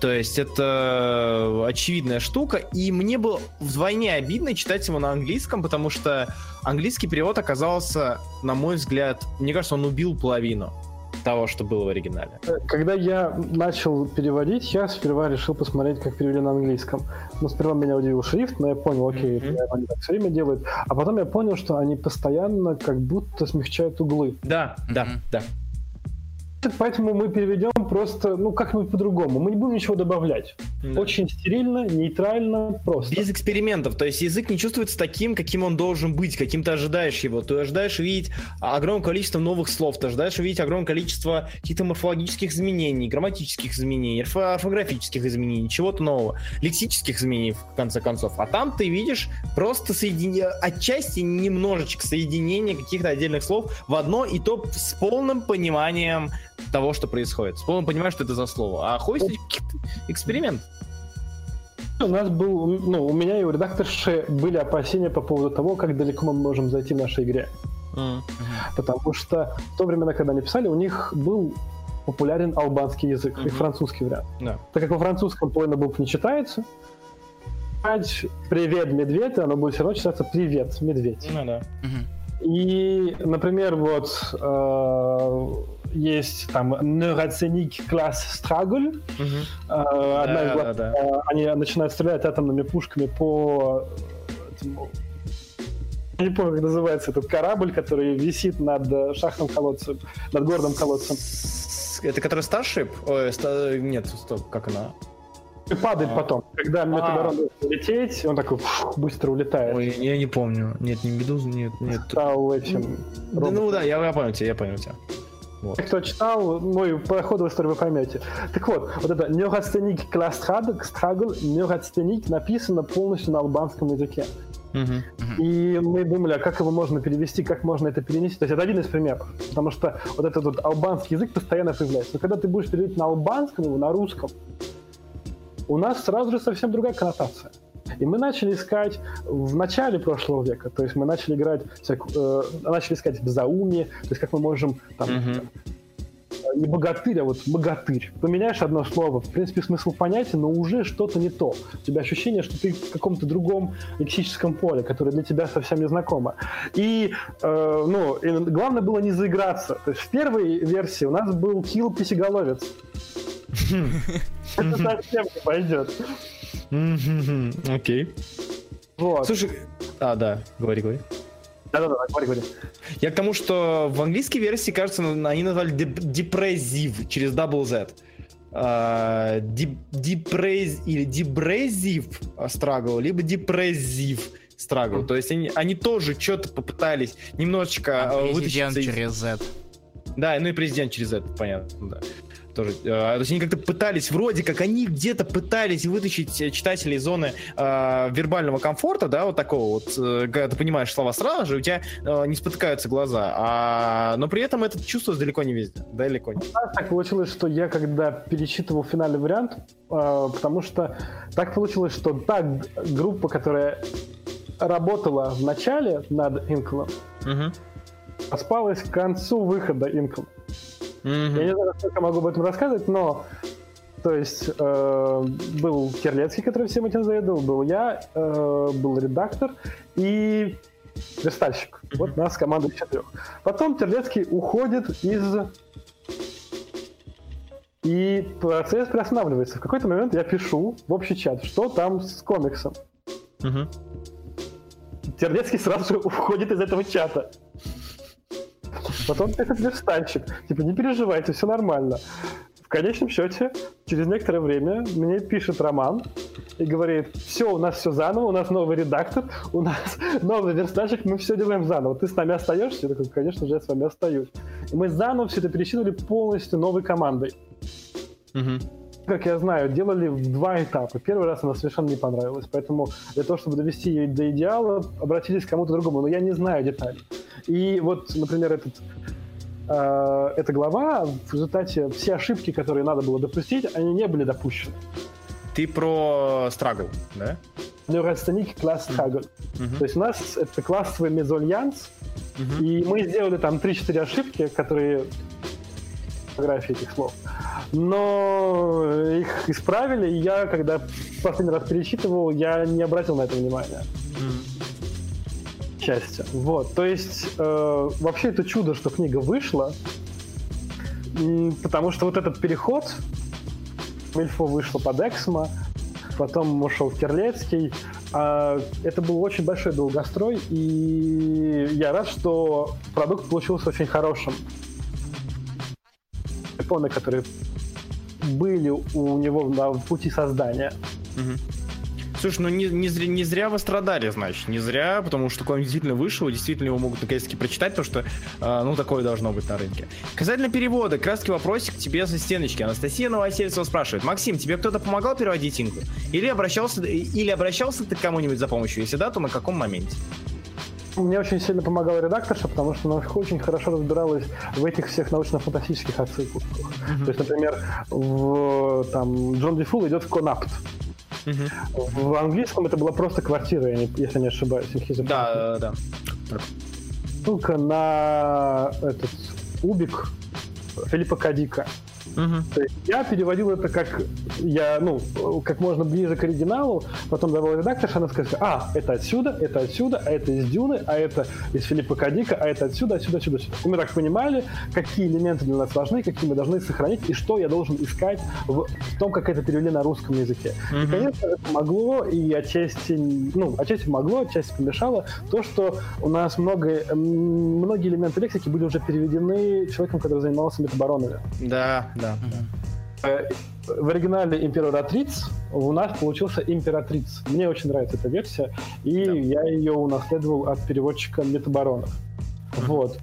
То есть это очевидная штука, и мне было вдвойне обидно читать его на английском, потому что английский перевод оказался, на мой взгляд, мне кажется, он убил половину того, что было в оригинале. Когда я начал переводить, я сперва решил посмотреть, как перевели на английском. Но сперва меня удивил шрифт, но я понял, окей, mm-hmm. они так все время делают. А потом я понял, что они постоянно как будто смягчают углы. Да, mm-hmm. да, да. Поэтому мы переведем просто, ну, как-нибудь по-другому. Мы не будем ничего добавлять. Да. Очень стерильно, нейтрально, просто. Без экспериментов. То есть язык не чувствуется таким, каким он должен быть, каким ты ожидаешь его. Ты ожидаешь увидеть огромное количество новых слов, ты ожидаешь увидеть огромное количество каких-то морфологических изменений, грамматических изменений, орфографических изменений, чего-то нового, лексических изменений, в конце концов. А там ты видишь просто соединение, отчасти немножечко соединение каких-то отдельных слов в одно, и то с полным пониманием того, что происходит. Он понимает, что это за слово. А хостить эксперимент. У нас был, ну, у меня и у редакторши были опасения по поводу того, как далеко мы можем зайти в нашей игре. Mm-hmm. Потому что в то время, когда они писали, у них был популярен албанский язык mm-hmm. и французский вариант. Yeah. Так как во французском половина букв не читается, привет, медведь, оно будет все равно читаться привет, медведь. Ну да. И, например, вот э, есть там Neurocenic Class Struggle. Угу. Одна да, из глав, да, да. Они начинают стрелять атомными пушками по этому не помню, как называется этот корабль, который висит над шахтным колодцем, над горным колодцем. Это который Starship? Ой, ста... Нет, стоп, как она? И падает а. потом. Когда а. лететь, он такой фух, быстро улетает. Ой, я не помню. Нет, не Медуза, нет, нет. Стал этим. Да, ну да, я, я понял тебя, я понял тебя. Вот. Кто читал мой проход в историю, вы поймете. Так вот, вот это «Неурацтеник Страгл», «Неурацтеник» написано полностью на албанском языке. И мы думали, а как его можно перевести, как можно это перенести. То есть это один из примеров. Потому что вот этот вот албанский язык постоянно появляется. Но когда ты будешь переводить на албанском его, на русском, у нас сразу же совсем другая коннотация. И мы начали искать в начале прошлого века, то есть мы начали играть, э, начали искать в зауме, то есть как мы можем там, mm-hmm. Не богатырь, а вот богатырь. Поменяешь одно слово, в принципе, смысл понятен, но уже что-то не то. У тебя ощущение, что ты в каком-то другом лексическом поле, которое для тебя совсем не знакомо. И, э, ну, и главное было не заиграться. То есть в первой версии у нас был килл писеголовец. Это совсем не пойдет. Окей. Вот. Слушай, а, да, говори, говори. Да-да-да, говори, говори. Я к тому, что в английской версии, кажется, они назвали депрессив через double Z. Депрез или депрессив страгл, либо депрессив страгл. То есть они, они тоже что-то попытались немножечко а вытащить. через Z. Да, ну и президент через это, понятно, да тоже. Э, то есть они как-то пытались, вроде как они где-то пытались вытащить э, читателей из зоны э, вербального комфорта, да, вот такого вот, э, когда ты понимаешь слова сразу же, у тебя э, не спотыкаются глаза, а, но при этом это чувствуется далеко не везде, далеко не. Так получилось, что я когда перечитывал финальный вариант, э, потому что так получилось, что та группа, которая работала в начале над Инклом, угу. оспалась к концу выхода Инкла. Mm-hmm. Я не знаю, сколько могу об этом рассказывать, но то есть э, был Терлецкий, который всем этим заведовал, был я, э, был редактор и верстальщик. Mm-hmm. Вот нас команда из четырех. Потом Терлецкий уходит из... И процесс приостанавливается. В какой-то момент я пишу в общий чат, что там с комиксом. Mm-hmm. Терлецкий сразу же уходит из этого чата. Потом пишет верстальщик. Типа, не переживайте, все нормально. В конечном счете, через некоторое время мне пишет Роман и говорит, все, у нас все заново, у нас новый редактор, у нас новый верстальщик, мы все делаем заново. Ты с нами остаешься? Я такой, конечно же, я с вами остаюсь. И мы заново все это пересчитывали полностью новой командой. Угу как я знаю, делали в два этапа. Первый раз она совершенно не понравилась, поэтому для того, чтобы довести ее до идеала, обратились к кому-то другому, но я не знаю деталей. И вот, например, этот, э, эта глава, в результате все ошибки, которые надо было допустить, они не были допущены. Ты про страгл, да? Neurasthenic класс Struggle. Mm-hmm. То есть у нас это классовый мезольянс, mm-hmm. и мы сделали там 3-4 ошибки, которые фотографии этих слов. Но их исправили, и я, когда последний раз пересчитывал, я не обратил на это внимания. Mm счастья. Вот, то есть э, вообще это чудо, что книга вышла, потому что вот этот переход, Мильфо вышла под Эксмо, потом ушел Терлецкий, а это был очень большой долгострой, и я рад, что продукт получился очень хорошим. Японы, которые были у него на пути создания. Угу. Слушай, ну не, не, зря, не зря вы страдали, значит, не зря, потому что такой он действительно вышел, действительно его могут наконец-таки прочитать, потому что, э, ну, такое должно быть на рынке. Касательно перевода, краски вопросик к тебе со стеночки. Анастасия Новосельцева спрашивает, Максим, тебе кто-то помогал переводить Инглы? Или обращался, или обращался ты к кому-нибудь за помощью? Если да, то на каком моменте? Мне очень сильно помогала редакторша, потому что она очень хорошо разбиралась в этих всех научно-фантастических отсылках. Mm-hmm. То есть, например, в, там, Джон Дефул идет в Конапт. Угу. В английском это была просто квартира, если не ошибаюсь. Да, да, да. Ссылка на этот Убик Филиппа Кадика. Угу. То есть я переводил это как я, ну, как можно ближе к оригиналу, потом давал редактор, она сказала, а, это отсюда, это отсюда, а это из Дюны, а это из Филиппа Кадика, а это отсюда, отсюда, отсюда, отсюда. И мы так понимали, какие элементы для нас важны, какие мы должны сохранить, и что я должен искать в, в том, как это перевели на русском языке. Угу. И, конечно, это помогло, и отчасти, ну, отчасти помогло, отчасти помешало то, что у нас много, многие элементы лексики были уже переведены человеком, который занимался метаборонами. Да, да, да. В оригинале императриц у нас получился императриц. Мне очень нравится эта версия, и да. я ее унаследовал от переводчика Метаборонов. Mm-hmm. Вот.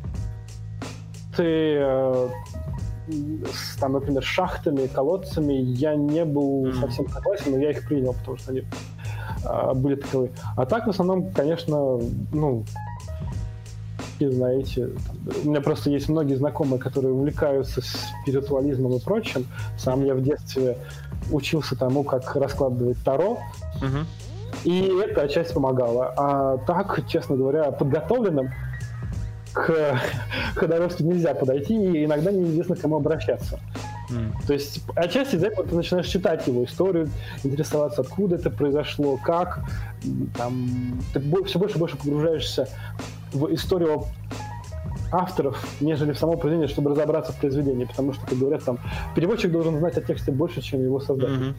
Ты э, с, там, например, шахтами, колодцами я не был mm-hmm. совсем согласен, но я их принял, потому что они э, были таковы. А так, в основном, конечно, ну, знаете. У меня просто есть многие знакомые, которые увлекаются спиритуализмом и прочим. Сам я в детстве учился тому, как раскладывать Таро. Угу. И это отчасти помогало. А так, честно говоря, подготовленным к ходоровству нельзя подойти, и иногда неизвестно, к кому обращаться. Mm. То есть отчасти из-за этого ты начинаешь читать его историю, интересоваться, откуда это произошло, как. Там, ты все больше и больше погружаешься в историю авторов, нежели в само произведение, чтобы разобраться в произведении, потому что, как говорят, там переводчик должен знать о тексте больше, чем его создатель. Mm-hmm.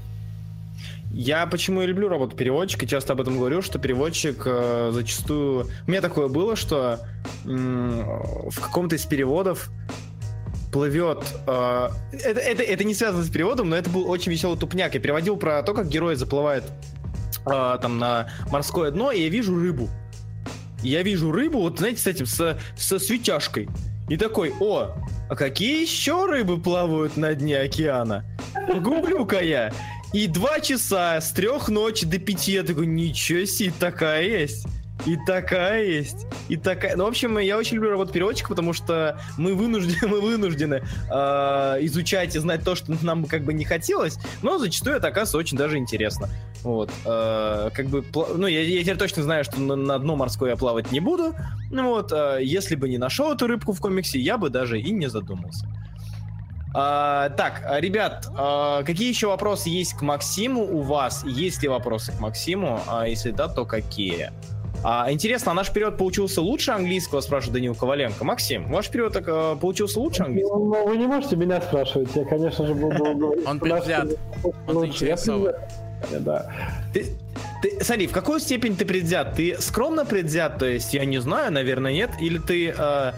Я почему и люблю работу переводчика, часто об этом говорю, что переводчик э, зачастую... У меня такое было, что э, в каком-то из переводов плывет... Э, это, это, это не связано с переводом, но это был очень веселый тупняк. Я переводил про то, как герой заплывает э, там на морское дно, и я вижу рыбу я вижу рыбу, вот знаете, с этим, со, со светяшкой. И такой, о, а какие еще рыбы плавают на дне океана? Гуглю-ка я. И два часа с трех ночи до пяти. Я такой, ничего себе, такая есть. И такая есть. И такая. Ну, в общем, я очень люблю работу переводчика, потому что мы вынуждены, мы вынуждены э, изучать и знать то, что нам как бы не хотелось, но зачастую это оказывается очень даже интересно. Вот. Э, как бы, ну, я, я теперь точно знаю, что на, на дно морское я плавать не буду. Ну вот, э, если бы не нашел эту рыбку в комиксе, я бы даже и не задумался. А, так, ребят, а, какие еще вопросы есть к Максиму у вас? Есть ли вопросы к Максиму? А если да, то какие? А, интересно, а наш перевод получился лучше английского, спрашивает Данил Коваленко. Максим, ваш перевод так, а, получился лучше английского? Ну, вы не можете меня спрашивать, я, конечно же, буду говорить. Он предвзят, он заинтересован. Да. Ты, ты, смотри, в какую степень ты предвзят? Ты скромно предвзят, то есть, я не знаю, наверное, нет? Или ты... Э,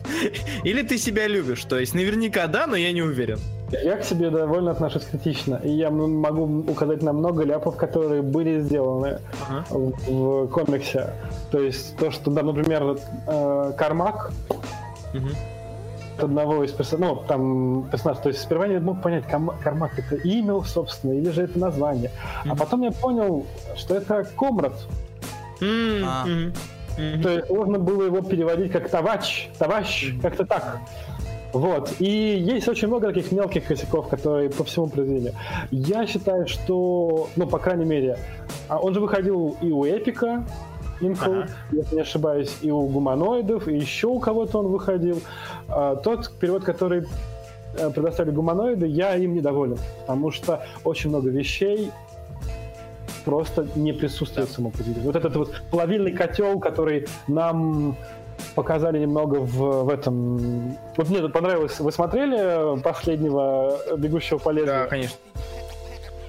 или ты себя любишь? То есть, наверняка да, но я не уверен. Я к себе довольно отношусь критично. И я могу указать на много ляпов, которые были сделаны ага. в, в комиксе. То есть то, что, да, например, э, Кармак угу. одного из персонажей, ну, там персонаж, то есть сперва я не мог понять, Кармак это имя, собственно, или же это название. Угу. А потом я понял, что это Комрад. Mm-hmm. То есть можно было его переводить как товарищ, товарищ, как-то так. Вот. И есть очень много таких мелких косяков, которые по всему произведению. Я считаю, что, ну, по крайней мере, а он же выходил и у Эпика, Инфо, ага. если не ошибаюсь, и у гуманоидов, и еще у кого-то он выходил. А, тот перевод, который э, предоставили гуманоиды, я им недоволен, потому что очень много вещей просто не присутствует да. само произведение. Вот этот вот плавильный котел, который нам показали немного в, в этом... Вот мне понравилось. Вы смотрели последнего «Бегущего по лезвию»? Да, конечно.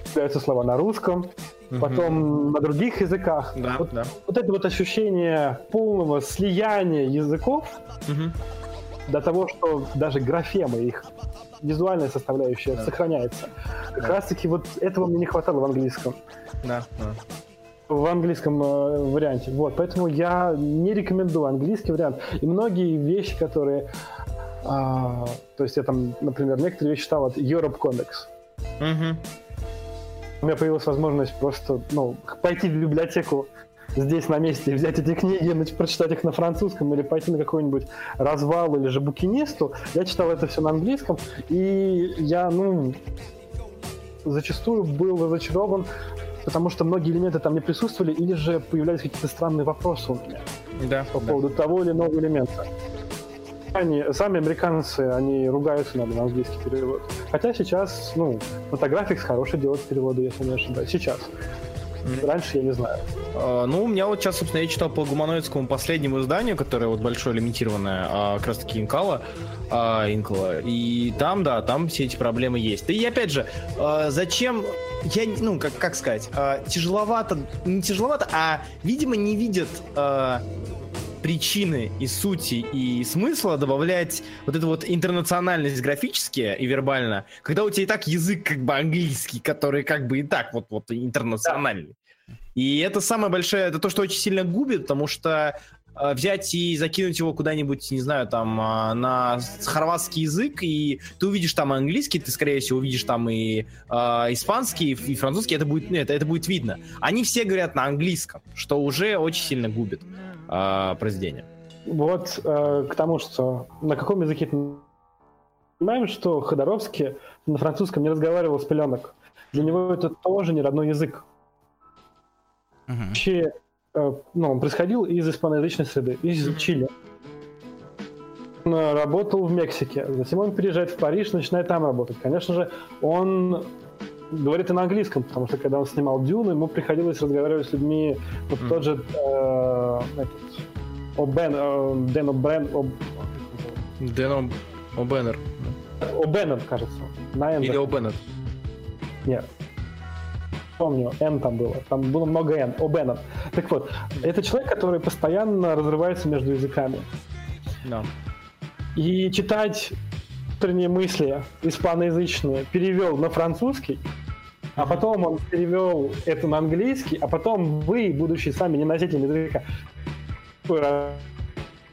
Появляются слова на русском, угу. потом на других языках. Да, вот, да. вот это вот ощущение полного слияния языков угу. до того, что даже графемы их визуальная составляющая да. сохраняется. Как да. раз таки вот этого мне не хватало в английском. Да, да в английском э, варианте. Вот, поэтому я не рекомендую английский вариант. И многие вещи, которые, а, то есть я там, например, некоторые вещи читал от Europe Comics. Угу. У меня появилась возможность просто, ну, пойти в библиотеку здесь на месте и взять эти книги, значит, прочитать их на французском или пойти на какой-нибудь развал или же букинисту. Я читал это все на английском, и я, ну, зачастую был разочарован потому что многие элементы там не присутствовали, или же появлялись какие-то странные вопросы у меня да, по да. поводу того или иного элемента. Они, сами американцы, они ругаются надо на английский перевод. Хотя сейчас, ну, фотографикс хороший делает переводы, если не ошибаюсь. Сейчас. Раньше я не знаю. Uh, ну, у меня вот сейчас, собственно, я читал по гуманоидскому последнему изданию, которое вот большое лимитированное, а, как раз таки Инкала, а, Инкала. И там, да, там все эти проблемы есть. И опять же, а, зачем я, ну, как, как сказать, а, тяжеловато, не тяжеловато, а, видимо, не видят а, причины и сути и смысла добавлять вот эту вот интернациональность графически и вербально, когда у тебя и так язык как бы английский, который как бы и так вот, вот интернациональный. И это самое большое, это то, что очень сильно губит, потому что э, взять и закинуть его куда-нибудь, не знаю, там, э, на хорватский язык, и ты увидишь там английский, ты, скорее всего, увидишь там и э, испанский, и французский, это будет, это, это будет видно. Они все говорят на английском, что уже очень сильно губит э, произведение. Вот э, к тому, что на каком языке ты понимаем, что Ходоровский на французском не разговаривал с пеленок. Для него это тоже не родной язык. Uh-huh. Вообще, э, ну, он происходил из испаноязычной среды, из uh-huh. Чили. Он работал в Мексике, затем он переезжает в Париж, начинает там работать. Конечно же, он говорит и на английском, потому что когда он снимал Дюну, ему приходилось разговаривать с людьми, вот mm. тот же э, этот, О'Бен, э, Дэн О'Бен, Об... Дэн О'Беннер. О'Беннер, кажется. На N. Или О'Беннер. Нет. Помню, N там было. Там было много N. О'Беннер. Так вот, это человек, который постоянно разрывается между языками. No. И читать внутренние мысли испаноязычные перевел на французский, а потом он перевел это на английский, а потом вы, будучи сами не носителями языка,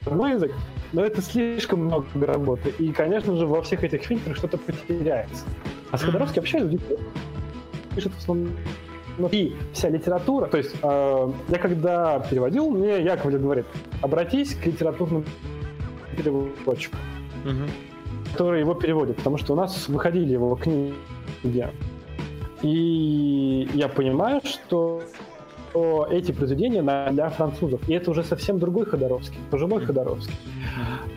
родной язык, но это слишком много работы. И, конечно же, во всех этих фильтрах что-то потеряется. А с Ходоровским вообще пишут в основном и вся литература, то есть э, я когда переводил, мне Яковлев говорит, обратись к литературному переводчику, угу. который его переводит, потому что у нас выходили его книги. И я понимаю, что что эти произведения для французов. И это уже совсем другой Ходоровский, пожилой Ходоровский.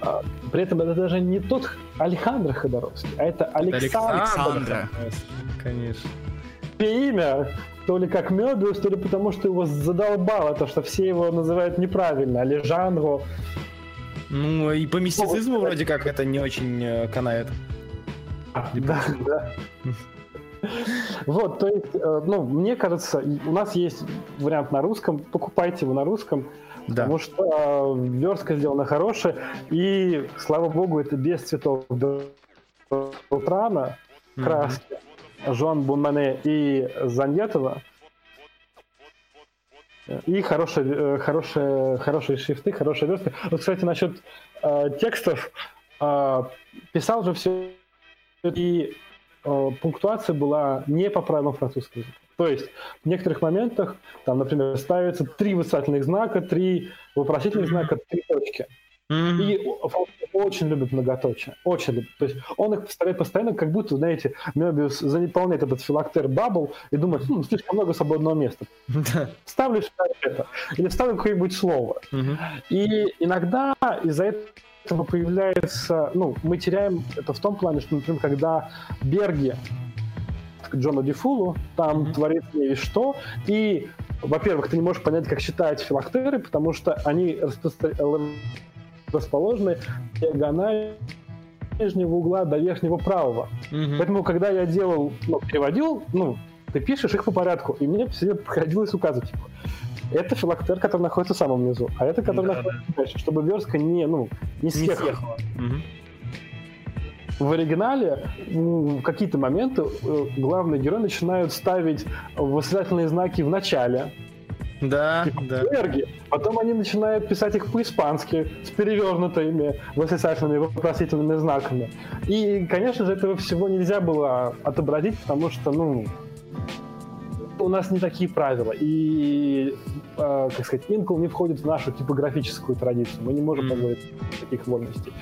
Mm-hmm. При этом это даже не тот Александр Ходоровский, а это Александр. Александра. Конечно. Имя, то ли как Мебиус, то ли потому, что его задолбало, то, что все его называют неправильно, Алежандро. Ну, и по мистицизму ну, вроде как это не очень э, канает. А, да, да. Вот, то есть, э, ну, мне кажется, у нас есть вариант на русском, покупайте его на русском, да. потому что э, верстка сделана хорошая, и, слава богу, это без цветов Белтрана, краски, mm-hmm. Жон Бунмане и Заньетова, и хорошие, э, хорошие, хорошие шрифты, хорошая верстка. Вот, кстати, насчет э, текстов, э, писал же все и пунктуация была не по правилам французского языка. То есть в некоторых моментах, там, например, ставится три восклицательных знака, три вопросительных знака, три точки. Mm-hmm. И очень любит многоточие, очень любит. То есть он их поставляет постоянно, как будто, знаете, Мебиус заполняет этот филактер бабл и думает, хм, слишком много свободного места. Ставлю это. Или вставлю какое-нибудь слово. И иногда из-за этого этого появляется, ну, мы теряем это в том плане, что, например, когда Берги к Джону Дифулу, там mm-hmm. творит не что, и, во-первых, ты не можешь понять, как читать филактеры, потому что они распостро... расположены диагонально нижнего угла до верхнего правого. Mm-hmm. Поэтому, когда я делал, ну, переводил, ну, ты пишешь их по порядку, и мне все приходилось указывать, типа, это филактер, который находится в самом низу, а это, который да, находится да. дальше, чтобы верстка не, ну, не съехала. Не съехала. Угу. В оригинале в какие-то моменты э, главные герои начинают ставить восклицательные знаки в начале, да, да. Энергии. Потом они начинают писать их по-испански с перевернутыми восклицательными вопросительными знаками. И, конечно же, этого всего нельзя было отобразить, потому что, ну, у нас не такие правила. И, э, как сказать, Intel не входит в нашу типографическую традицию. Мы не можем позволить таких вольностей.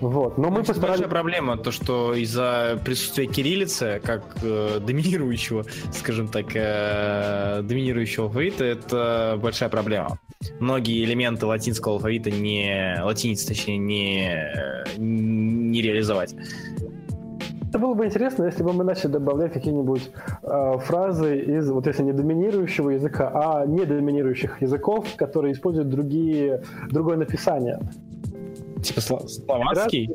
Вот. Но мы постарались... Большая проблема, то, что из-за присутствия кириллицы, как э, доминирующего, скажем так, э, доминирующего алфавита, это большая проблема. Многие элементы латинского алфавита не... латиницы, точнее, не, э, не реализовать. Это было бы интересно, если бы мы начали добавлять какие-нибудь э, фразы из, вот если не доминирующего языка, а не доминирующих языков, которые используют другие, другое написание. Типа словацкий?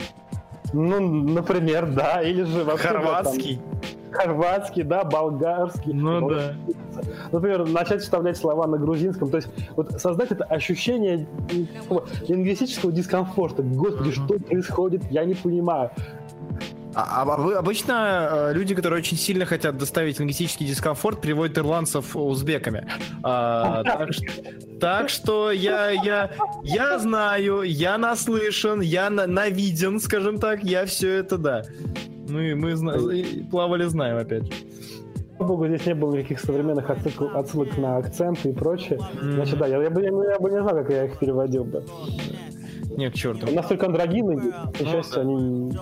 Ну, например, да, или же вообще... Хорватский? Там, хорватский, да, болгарский. Ну да. Например, начать вставлять слова на грузинском. То есть вот создать это ощущение лингвистического дискомфорта. Господи, uh-huh. что происходит, я не понимаю. А, а обычно э, люди, которые очень сильно хотят доставить лингвистический дискомфорт, переводят ирландцев узбеками. А, так, так что я, я, я знаю, я наслышан, я на, навиден, скажем так, я все это, да. Мы, мы зна- плавали, знаем, опять же. Слава богу, здесь не было никаких современных отсылок, отсылок на акценты и прочее. Mm-hmm. Значит, да, я, я, бы, я, я бы не знал, как я их переводил бы. Нет, к черту. Настолько андрогины, к счастью, они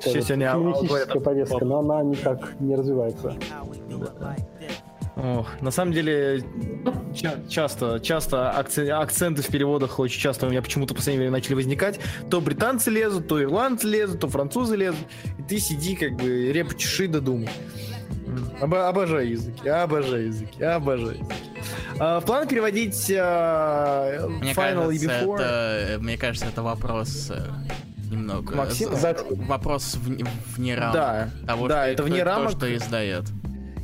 Сейчас они феминистическая повестка, но она никак не развивается. Ох, на самом деле, ча- часто, часто акци- акценты в переводах очень часто у меня почему-то в последнее время начали возникать. То британцы лезут, то ирландцы лезут, то французы лезут. И ты сиди, как бы, реп чеши да думай. Об- обожаю языки, обожаю языки, обожаю языки. А, в план переводить а, мне Final кажется, и Before... Это, мне кажется, это вопрос э, немного. Максим, за... Вопрос в, вне рамок. Да, того, да, что, это вне рамок. То, что издает.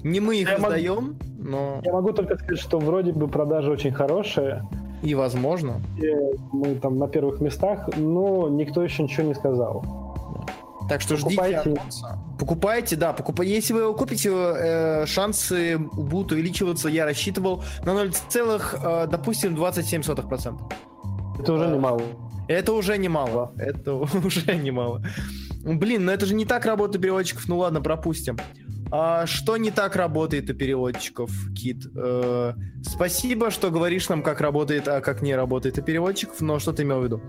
Не мы их я издаем, могу... но... Я могу только сказать, что вроде бы продажи очень хорошие. И возможно. И мы там на первых местах, но никто еще ничего не сказал. Так что покупайте. ждите Покупайте, да, покупайте. Если вы его купите, э, шансы будут увеличиваться, я рассчитывал, на 0, э, допустим, 27%. Это уже немало. Это уже немало. Это уже немало. Блин, но это же не так работает переводчиков. Ну ладно, пропустим. А что не так работает у переводчиков, Кит? Э, спасибо, что говоришь нам, как работает, а как не работает у переводчиков, но что ты имел в виду?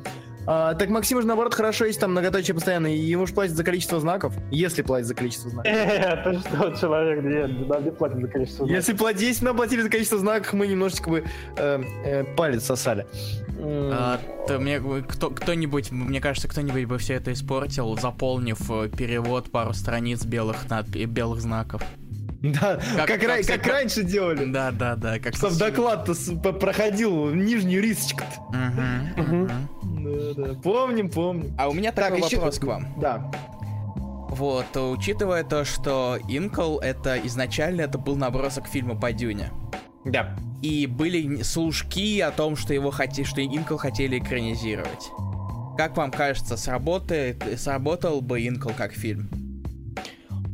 А, так Максим же наоборот хорошо, есть там многоточие постоянно, и ему же платят за количество знаков, если платят за количество знаков. Это что, человек, нет, нам не платят за количество знаков. Если платить, если нам платили за количество знаков, мы немножечко бы э, э, палец сосали. А, то мне, кто, кто-нибудь, мне кажется, кто-нибудь бы все это испортил, заполнив э, перевод пару страниц белых, над, белых знаков. Да, как, как, как, как раньше делали. Да, да, да. Как Чтоб доклад-то проходил нижнюю рисочку. Угу, угу. Да, да. Помним, помним. А у меня так, такой еще... вопрос к вам. Да. Вот, учитывая то, что Инкл это изначально это был набросок фильма по Дюне. Да. И были служки о том, что его хоти... что Инкл хотели экранизировать. Как вам кажется, сработает, сработал бы Инкл как фильм?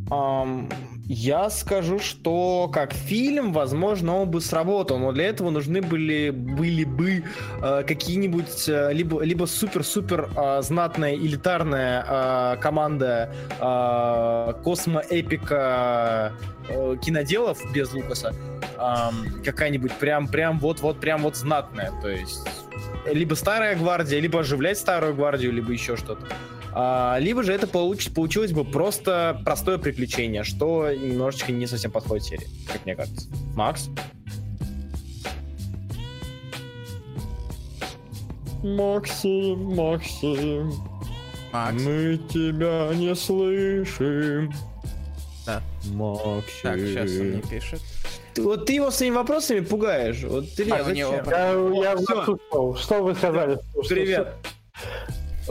Um, я скажу, что как фильм, возможно, он бы сработал, но для этого нужны были, были бы э, какие-нибудь э, либо, либо супер-супер э, знатная элитарная э, команда э, космо-эпика э, киноделов без Лукаса, э, какая-нибудь прям, прям вот-вот, прям вот знатная, то есть либо старая гвардия, либо оживлять старую гвардию, либо еще что-то. А, либо же это получ, получилось бы просто простое приключение, что немножечко не совсем подходит серии, как мне кажется. Макс? Максим, Максим, Макс. мы тебя не слышим. Да. Максим. Так, сейчас он мне пишет. Вот ты его своими вопросами пугаешь. Вот ты а, я, я, я Что вы сказали? Привет. Что,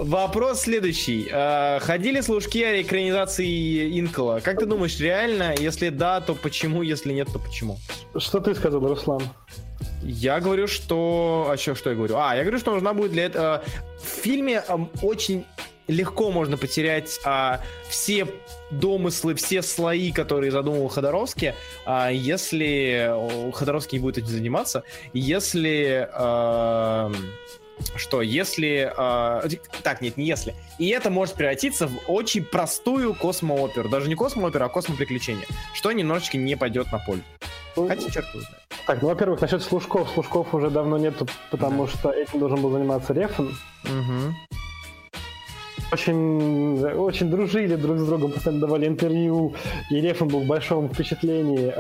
Вопрос следующий. А, ходили служки о экранизации Инкола. Как ты думаешь, реально? Если да, то почему? Если нет, то почему? Что ты сказал, Руслан? Я говорю, что... А что, что я говорю? А, я говорю, что нужна будет для этого... В фильме очень легко можно потерять а, все домыслы, все слои, которые задумал Ходоровский, а, если Ходоровский не будет этим заниматься, если... А, что если... Э, так, нет, не если. И это может превратиться в очень простую космооперу. Даже не космооперу, а космоприключение. Что немножечко не пойдет на пользу. Ну, Хотя черт его знает. Так, ну, во-первых, насчет служков. Служков уже давно нету, потому да. что этим должен был заниматься Рефан. Угу. Очень, очень дружили друг с другом, постоянно давали интервью, и Рефан был в большом впечатлении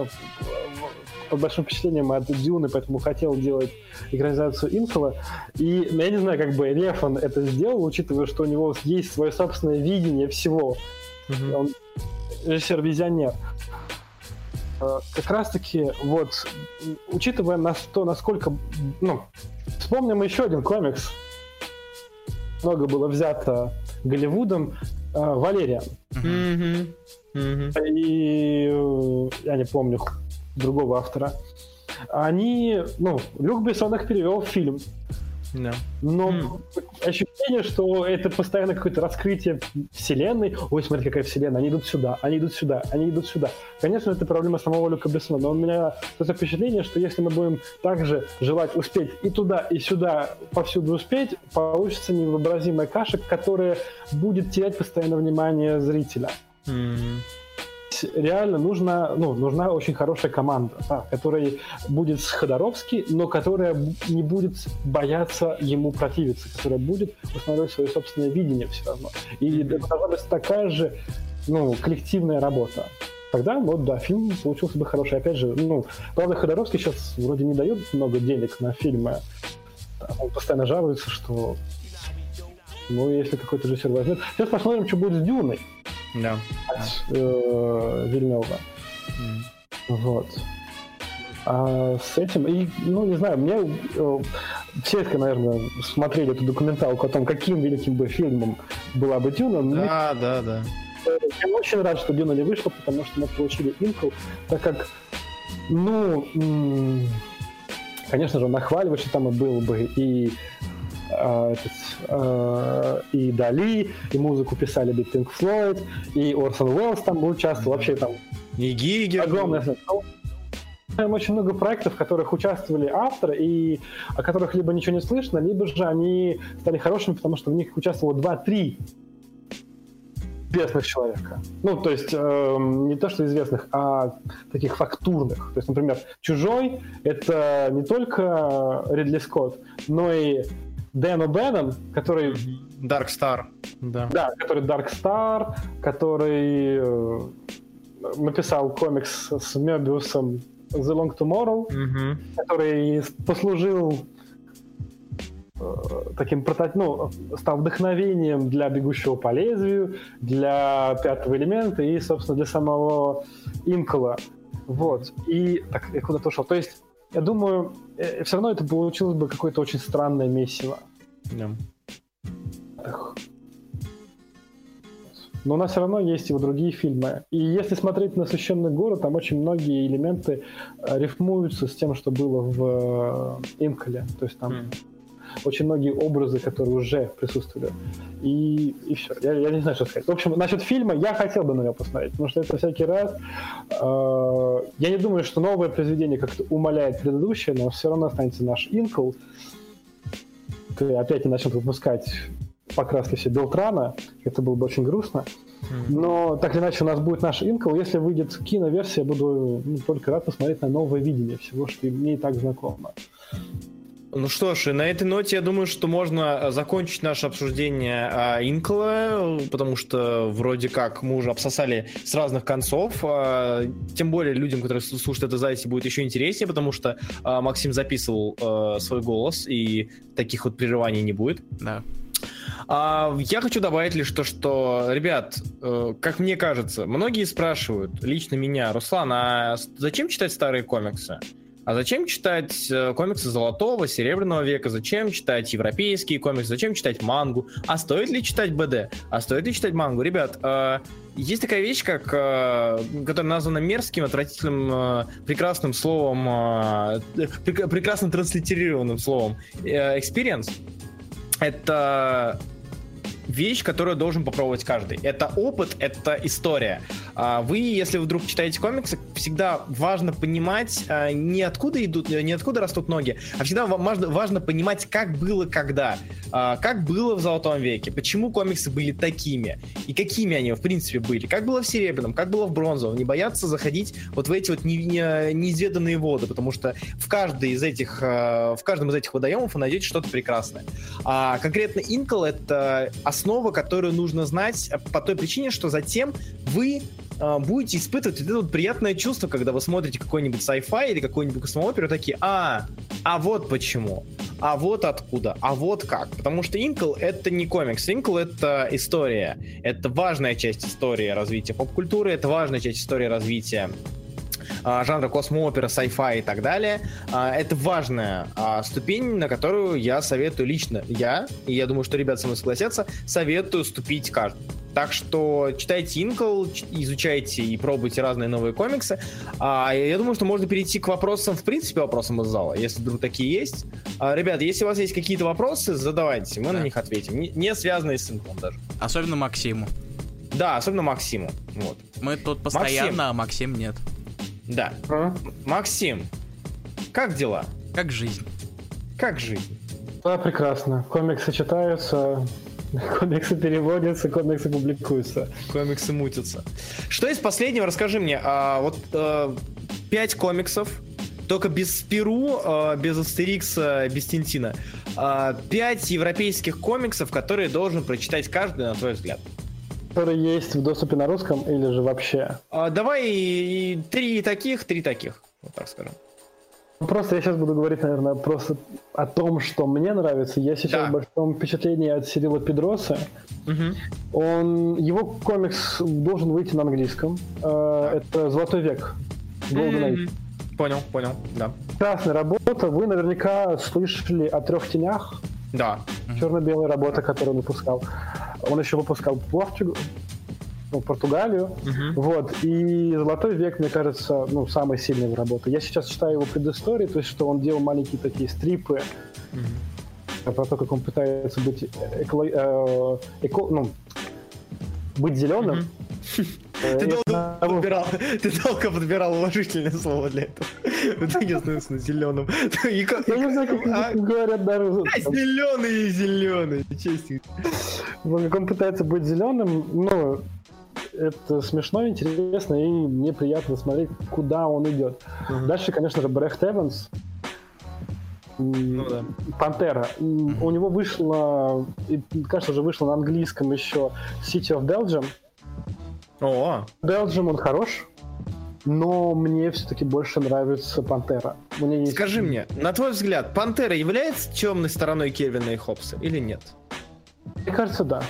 под большим впечатлением от Дюны, поэтому хотел делать экранизацию Инфола. И ну, я не знаю, как бы Рефан это сделал, учитывая, что у него есть свое собственное видение всего. Mm-hmm. Он режиссер-визионер. А, как раз-таки, вот, учитывая на то, насколько... Ну, вспомним еще один комикс. Много было взято Голливудом. Uh, Валериан. Mm-hmm. Mm-hmm. И э, я не помню, другого автора, они, ну, Люк Бессон их перевел в фильм. Да. Но mm. ощущение, что это постоянно какое-то раскрытие вселенной. Ой, смотри, какая вселенная. Они идут сюда, они идут сюда, они идут сюда. Конечно, это проблема самого Люка Бессона, но у меня это впечатление, что если мы будем также желать успеть и туда, и сюда, повсюду успеть, получится невообразимая каша, которая будет терять постоянно внимание зрителя. Mm реально нужна, ну, нужна очень хорошая команда, да, которая будет с Ходоровски, но которая не будет бояться ему противиться, которая будет устанавливать свое собственное видение все равно. И это должна быть такая же ну, коллективная работа. Тогда, вот, да, фильм получился бы хороший. Опять же, ну, правда, Ходоровский сейчас вроде не дает много денег на фильмы. Он постоянно жалуется, что ну, если какой-то режиссер возьмет. Сейчас посмотрим, что будет с Дюной. Да. От э, Вильнева. Mm. Вот. А с этим, и, ну, не знаю, мне э, все, наверное, смотрели эту документалку о том, каким великим бы фильмом была бы Дюна. Да, мне, да, да. Я очень рад, что Дюна не вышла, потому что мы получили инфу, так как, ну, конечно же, нахваливать, что там и был бы и а, этот, э, и Дали, и музыку писали Big Pink Floyd, и Орсон Уэллс там участвовал, вообще там и Гигер. Огромное знаем очень много проектов, в которых участвовали авторы, и о которых либо ничего не слышно, либо же они стали хорошими, потому что в них участвовало 2-3 известных человека. Ну, то есть э, не то, что известных, а таких фактурных. То есть, например, «Чужой» — это не только Ридли Скотт, но и Дэн О'Беннон, который... Dark Star, да. Да, который Dark Star, который э, написал комикс с Мебиусом The Long Tomorrow, угу. который послужил э, таким ну, стал вдохновением для бегущего по лезвию, для пятого элемента и, собственно, для самого Инкола. Вот. И так, я куда-то ушел. То есть, я думаю, все равно это получилось бы какое-то очень странное месиво. Yeah. Но у нас все равно есть его другие фильмы. И если смотреть на «Священный город», там очень многие элементы э, рифмуются с тем, что было в э, Инколе. То есть там mm. Очень многие образы, которые уже присутствовали. И, и все. Я, я не знаю, что сказать. В общем, насчет фильма я хотел бы на него посмотреть, потому что это всякий раз... Э, я не думаю, что новое произведение как-то умаляет предыдущее, но все равно останется наш Инкл. Опять не начнут выпускать покраски все Белтрана, это было бы очень грустно. Но так или иначе у нас будет наш Инкл. Если выйдет киноверсия, я буду ну, только рад посмотреть на новое видение всего, что мне и так знакомо. Ну что ж, и на этой ноте я думаю, что можно э, закончить наше обсуждение а, Инкла, потому что вроде как мы уже обсосали с разных концов. А, тем более людям, которые слушают это записи, будет еще интереснее, потому что а, Максим записывал а, свой голос, и таких вот прерываний не будет. Да. А, я хочу добавить лишь то, что, ребят, э, как мне кажется, многие спрашивают, лично меня, Руслан, а зачем читать старые комиксы? А зачем читать э, комиксы золотого, серебряного века? Зачем читать европейские комиксы? Зачем читать мангу? А стоит ли читать БД? А стоит ли читать мангу? Ребят, э, есть такая вещь, как, э, которая названа мерзким, отвратительным, э, прекрасным словом, э, прекрасно транслитерированным словом э, experience это вещь, которую должен попробовать каждый. Это опыт, это история. А, вы, если вдруг читаете комиксы, всегда важно понимать а, не откуда идут, не откуда растут ноги, а всегда важно, важно понимать, как было когда, а, как было в Золотом веке, почему комиксы были такими и какими они в принципе были, как было в Серебряном, как было в Бронзовом. Не бояться заходить вот в эти вот не, не, неизведанные воды, потому что в каждой из этих, в каждом из этих водоемов вы найдете что-то прекрасное. А конкретно Инкл это основа, которую нужно знать по той причине, что затем вы э, будете испытывать это вот приятное чувство, когда вы смотрите какой-нибудь sci-fi или какой-нибудь космооперу, такие, а, а вот почему, а вот откуда, а вот как. Потому что Инкл — это не комикс, Инкл — это история. Это важная часть истории развития поп-культуры, это важная часть истории развития жанра космоопера, sci-fi и так далее. А, это важная а, ступень, на которую я советую лично я, и я думаю, что ребята со мной согласятся, советую ступить каждому. Так что читайте Инкл, изучайте и пробуйте разные новые комиксы. А, я думаю, что можно перейти к вопросам, в принципе, вопросам из зала, если вдруг такие есть. А, ребят, если у вас есть какие-то вопросы, задавайте, мы да. на них ответим. Не, не связанные с Инклом даже. Особенно Максиму. Да, особенно Максиму. Вот. Мы тут постоянно, Максим. а Максим нет. Да. А? Максим, как дела? Как жизнь? Как жизнь? Да, прекрасно. Комиксы читаются, комиксы переводятся, комиксы публикуются. Комиксы мутятся. Что из последнего? Расскажи мне. А, вот а, пять комиксов, только без Перу, а, без Астерикса, без Тинтина. А, пять европейских комиксов, которые должен прочитать каждый, на твой взгляд которые есть в доступе на русском или же вообще? А, давай и, и три таких, три таких, вот так скажем. Просто я сейчас буду говорить, наверное, просто о том, что мне нравится. Я сейчас да. в большом впечатлении от Сирила Педроса. Угу. Он, его комикс должен выйти на английском. Да. Это «Золотой век». Golden Age. Понял, понял, да. Красная работа. Вы наверняка слышали о трех тенях. Да. Черно-белая работа, которую он выпускал. Он еще выпускал Португ... ну, Португалию. Угу. Вот. И «Золотой век», мне кажется, ну, самой сильной его работы. Я сейчас читаю его предыстории, то есть, что он делал маленькие такие стрипы угу. про то, как он пытается быть эко... Э, эко... ну, быть зеленым. Угу. Ты долго подбирал, ты долго подбирал уважительное слово для этого. В итоге становится зеленым. Я не знаю, как А, говорят даже. Зеленый и зеленый, честно. Как он пытается быть зеленым, ну, это смешно, интересно, и мне приятно смотреть, куда он идет. Дальше, конечно же, Брехт Эванс. Ну да. Пантера. М, У него вышло, и, кажется, уже вышло на английском еще City of Belgium. О, Belgium он хорош, но мне все-таки больше нравится Пантера. Мне есть... скажи мне, на твой взгляд, Пантера является темной стороной Кельвина и Хоббса или нет? Мне кажется, да.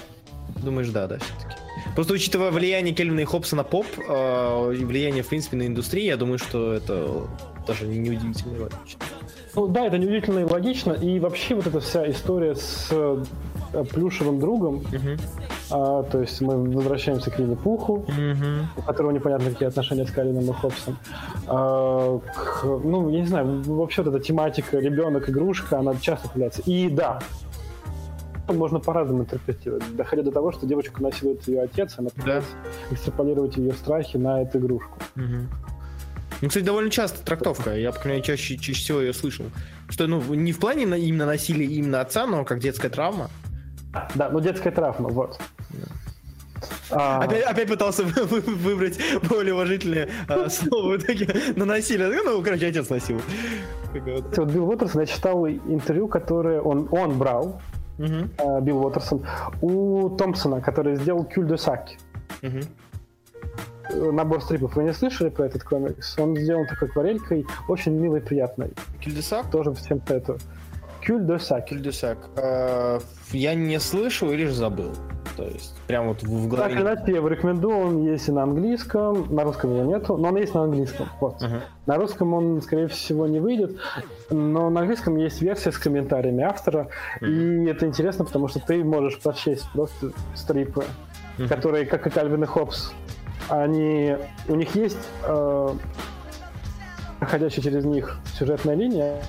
Думаешь, да, да, все-таки. Просто учитывая влияние Кельвина и Хоббса на поп, э, влияние, в принципе, на индустрию, я думаю, что это даже не неудивительно и логично. Ну да, это неудивительно и логично, и вообще вот эта вся история с э, плюшевым другом, а, то есть мы возвращаемся к Винни-Пуху, у которого непонятно какие отношения с Калином и Хоббсом. А, к- ну, я не знаю, вообще вот эта тематика ребенок-игрушка, она часто появляется. И да, можно по-разному интерпретировать, доходя до того, что девочку насилует ее отец, она пытается экстраполировать ее страхи на эту игрушку. Ну, кстати, довольно часто трактовка. Я, по крайней мере, чаще, чаще всего ее слышал. Что, ну, не в плане на- именно насилия именно отца, но как детская травма. Да, ну детская травма, вот. А, Опять, опять пытался вы- вы- выбрать более уважительное а, слово в итоге на насилие. Ну, короче, отец. Такая вот. Билл Уотерсон, я читал интервью, которое он, он брал, э, Билл Уотерсон, у Томпсона, который сделал Кюль де Сак. мгм. Э, Набор стрипов. Вы не слышали про этот комикс? Он сделан такой акварелькой, очень милый, приятный. Кюльдесак? Тоже всем советую. Кюль де Сак. Кюльдесак. А, Я не слышал или же забыл. То есть, прям вот в в Так голове. иначе, я его рекомендую, он есть и на английском, на русском его нету, но он есть на английском. Вот. Мгм. На русском он, скорее всего, не выйдет, но на английском есть версия с комментариями автора, и это интересно, потому что ты можешь прочесть просто стрипы, Мгм. которые, как и Кальвин и Хоббс, они, у них есть э, проходящая через них сюжетная линия,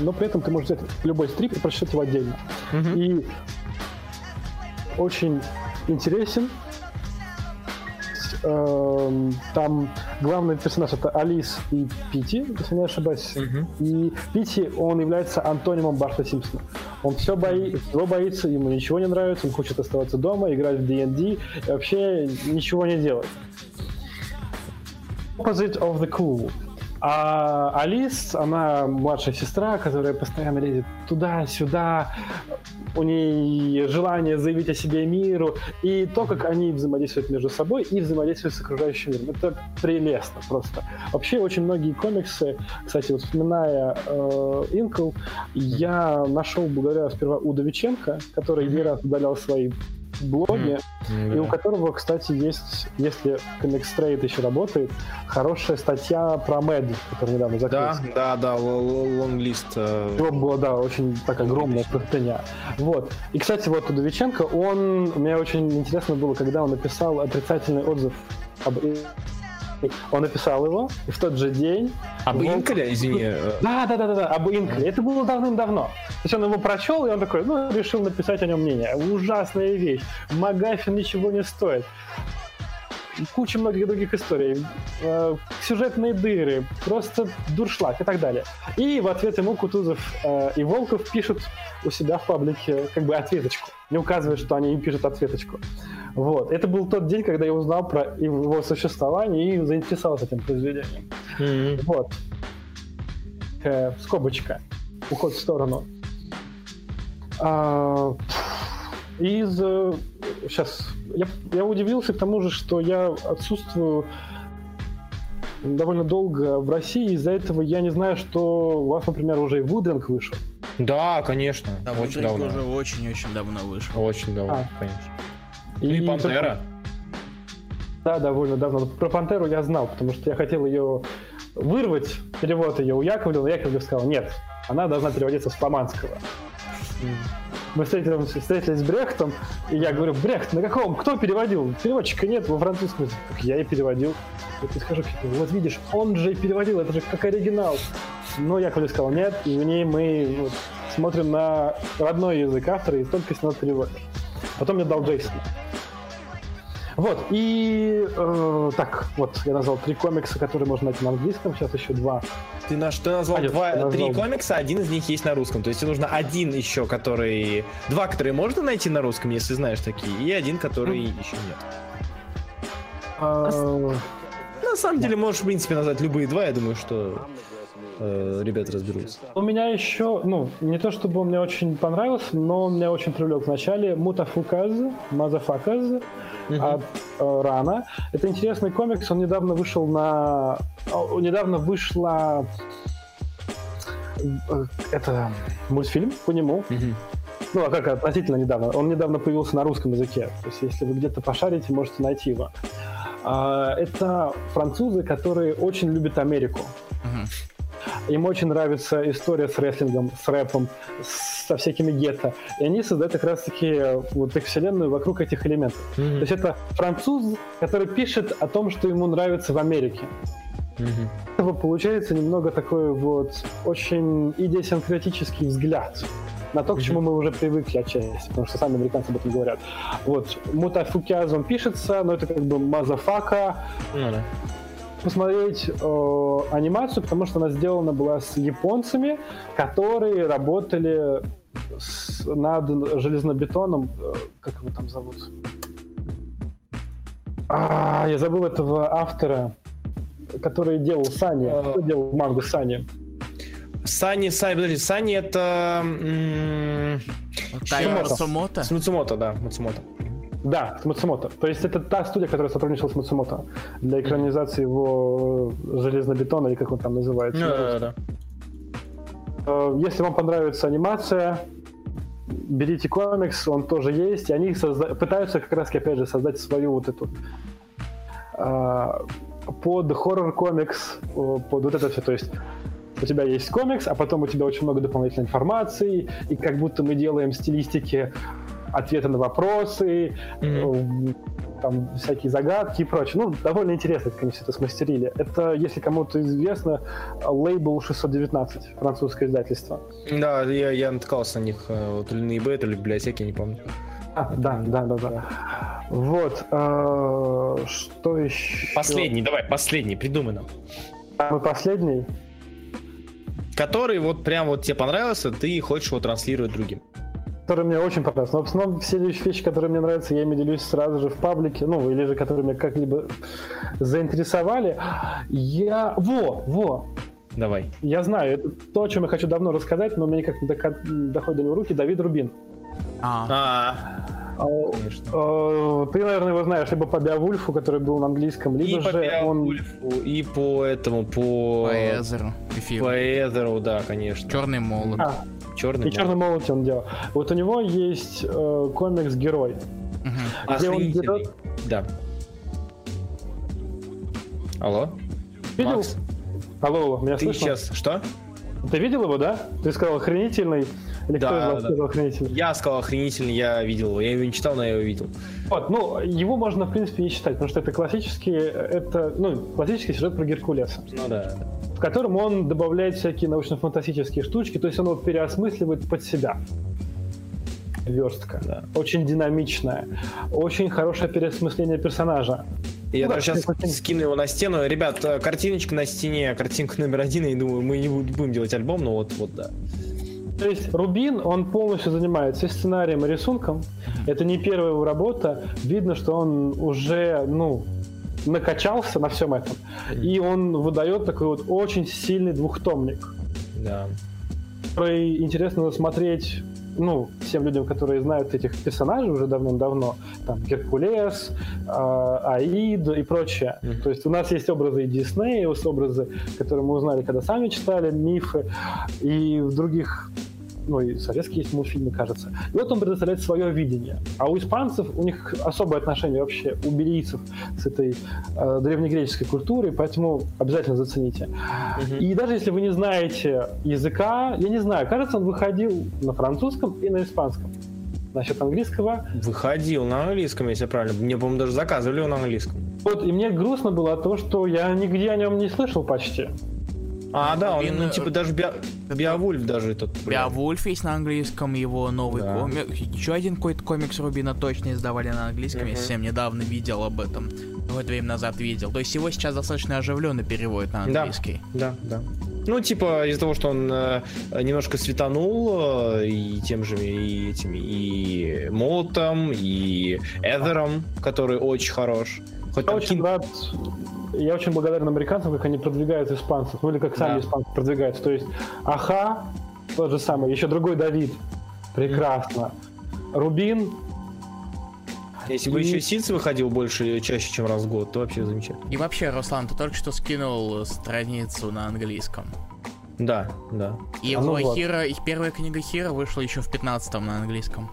но при этом ты можешь взять любой стрип и прочитать его отдельно. Мгм. И очень интересен. Эм, Там главный персонаж это Алис и Пити, если не ошибаюсь. Мгм. И Пити, он является антонимом Барта Симпсона. Он все бои, всего боится, ему ничего не нравится, он хочет оставаться дома, играть в D&D и вообще ничего не делать. Opposite of the cool. А Алис, она младшая сестра, которая постоянно лезет туда-сюда, у ней желание заявить о себе миру, и то, как они взаимодействуют между собой и взаимодействуют с окружающим миром. Это прелестно просто. Вообще очень многие комиксы, кстати, вот вспоминая э, Инкл, я нашел благодаря сперва Удовиченко, который не раз удалял свои блоги, и у которого, кстати, есть, если Комикс Трейд еще работает, хорошая статья про MAD, которая недавно Да, закрылась. да, да, лонгрид. э, Его было, да, очень так огромная простыня. Вот. И, кстати, вот Удовиченко, он... Мне очень интересно было, когда он написал отрицательный отзыв об... Он написал его, и в тот же день... Об Волк- Инколе, извини. Да, да, да, да, да, об Инкле. Это было давным-давно. То есть он его прочел, и он такой, ну, решил написать о нем мнение. Ужасная вещь. Магафин ничего не стоит. Куча многих других историй. Э, сюжетные дыры, просто дуршлаг и так далее. И в ответ ему Кутузов э, и Волков пишут у себя в паблике как бы ответочку. Не указывая, что они им пишут ответочку. Вот. Это был тот день, когда я узнал про его существование и заинтересовался этим произведением. мгм. Вот. Э, скобочка. Уход в сторону. А, из... Сейчас. Я, я удивился к тому же, что я отсутствую довольно долго в России. Из-за этого я не знаю, что у вас, например, уже и Вудринг вышел. Да, конечно. Да, очень Вудринг давно. уже очень-очень давно вышел. Очень давно, А. конечно. Ну и Пантера. Да, довольно давно. Про Пантеру я знал, потому что я хотел ее вырвать, перевод ее у Яковлева, но Яковлев сказал, нет, она должна переводиться с фламандского. Мы встретились, встретились с Брехтом, и я говорю, Брехт, на каком? Кто переводил? Переводчика нет во французском. Так я и переводил. Я подхожу к Яковлеву, вот видишь, он же и переводил, это же как оригинал. Но Яковлев сказал, нет, и в ней мы ну, смотрим на родной язык автора и только с него переводишь. Потом мне дал Джейсон. Вот, и э, так, вот, я назвал три комикса, которые можно найти на английском, сейчас еще два. Ты, наш, ты назвал Пойдет, два, назвал. три комикса, один из них есть на русском. То есть тебе нужно один еще, который... Два, которые можно найти на русском, если знаешь такие, и один, который еще нет. Э, На самом деле, можешь, в принципе, назвать любые два, я думаю, что э, ребята разберутся. У меня еще, ну, не то чтобы он мне очень понравился, но он меня очень привлек в начале. Мутафуказ, Мазафаказ от э, Рана. Это интересный комикс, он недавно вышел на... о, Недавно вышла... э, Это мультфильм по нему. Ну, а как относительно недавно? Он недавно появился на русском языке. То есть, если вы где-то пошарите, можете найти его. А, Это французы, которые очень любят Америку. Мгм. Им очень нравится история с рестлингом, с рэпом, со всякими гетто. И они создают как раз-таки вот их вселенную вокруг этих элементов. То есть это француз, который пишет о том, что ему нравится в Америке. Этого получается немного такой вот очень идиосинкратический взгляд на то, к чему мы уже привыкли отчасти, потому что сами американцы об этом говорят. Вот, Mutafukaz он пишется, но это как бы motherfucker, Ну да. Посмотреть э, анимацию, потому что она сделана была с японцами, которые работали с- над железнобетоном. э, как его там зовут? А, я забыл этого автора, который делал Сани. Э. Кто делал мангу Сани? Сани, Сани, подожди, Сани это... Мацумото. С Мацумото, да, Мацумото. Да, с Мацумото. То есть это та студия, которая сотрудничала с Мацумото для экранизации его э, железнобетона, или как он там называется. Да, да, да. Э, Если вам понравится анимация, берите комикс, он тоже есть, и они созда- пытаются как раз опять же создать свою вот эту э, под хоррор комикс, э, под вот это все, то есть у тебя есть комикс, а потом у тебя очень много дополнительной информации, и как будто мы делаем стилистики ответы на вопросы, э, там всякие загадки и прочее. Ну, довольно интересно, как они все это смастерили. Это, если кому-то известно, лейбл 619, французское издательство. Да, я, я натыкался на них э, то ли на eBay, то ли в библиотеке, не помню. А, да, да, да, да. Вот. э, что еще? Последний, давай, последний, придумай нам. Самый последний. Который вот прям вот тебе понравился, ты хочешь его транслировать другим. Который мне очень понравился. Но в основном все вещи, которые мне нравятся, я ими делюсь сразу же в паблике, ну, или же которые меня как-либо заинтересовали. Я... Во, во, Давай. я знаю, это то, о чем я хочу давно рассказать, но у меня никак не дока- доходит до него руки. Давид Рубин. А, А, А, конечно. э, Ты, наверное, его знаешь либо по Беовульфу, который был на английском, И либо по же он... Беовульфу, и по этому, по... по Эзеру. Эфир. По Эзеру, да, конечно. Черный молот. А, Черный. и Черный молот он делал. Вот у него есть э, комикс «Герой». Мгм. где он Охренительный. берет- Да. Алло? Видел? Макс, Алло, алло, меня ты слышно? сейчас... Что? Ты видел его, да? Ты сказал охренительный. Или Да, кто из вас да. сказал охренительный? Я сказал охренительный, я видел его. Я его не читал, но я его видел. Вот, ну, его можно, в принципе, не читать, потому что это классический, это, ну, классический сюжет про Геркулеса, Ну да. в котором он добавляет всякие научно-фантастические штучки, то есть он его переосмысливает под себя. Верстка. Да. Очень динамичная. Очень хорошее переосмысление персонажа. Я Ну да, даже сейчас картинка. скину его на стену. Ребят, э, картиночка на стене, картинка номер один. Я думаю, мы не буд- будем делать альбом, но вот, вот да. То есть Рубин, он полностью занимается и сценарием, и рисунком. Это не первая его работа. Видно, что он уже, ну, накачался на всем этом. И он выдает такой вот очень сильный двухтомник, Да. который интересно смотреть ну, всем людям, которые знают этих персонажей уже давным-давно, там, Геркулес, а, Аид и прочее. Мгм. То есть у нас есть образы и Диснея, есть образы, которые мы узнали, когда сами читали, мифы, и в других ну и советские есть мультфильмы, кажется. И вот он предоставляет свое видение. А у испанцев, у них особое отношение вообще, у белийцев с этой э, древнегреческой культурой, поэтому обязательно зацените. И даже если вы не знаете языка, я не знаю, кажется, он выходил на французском и на испанском. Насчет английского. Выходил на английском, если правильно. Мне, по-моему, даже заказывали его на английском. Вот, и мне грустно было того, что я нигде о нем не слышал почти. А, да, он, Рубин, ну, э, типа даже Беа- Беовульф даже этот. Беовульф есть на английском, его новый Да. комик. Еще один какой-то комикс Рубина точно издавали на английском. Я Мгм. совсем недавно видел об этом. Какое-то время назад видел. То есть его сейчас достаточно оживленный переводит на Да. английский. Да, да. Ну, типа, из-за того, что он э, немножко светанул э, и тем же, и этими, и Молотом, и Эдером, который очень хорош. Хоть Я там очень Кин- рад, я очень благодарен американцам, как они продвигают испанцев, ну или как сами Да. испанцы продвигаются. То есть Аха, тот же самый, еще другой Давид, прекрасно. Рубин, Если бы и- еще Сиц выходил больше, чаще, чем раз в год, то вообще замечательно. И вообще, Руслан, ты только что скинул страницу на английском. Да, да. И А ну его вот. Первая книга Хиро вышла еще в 15-м на английском.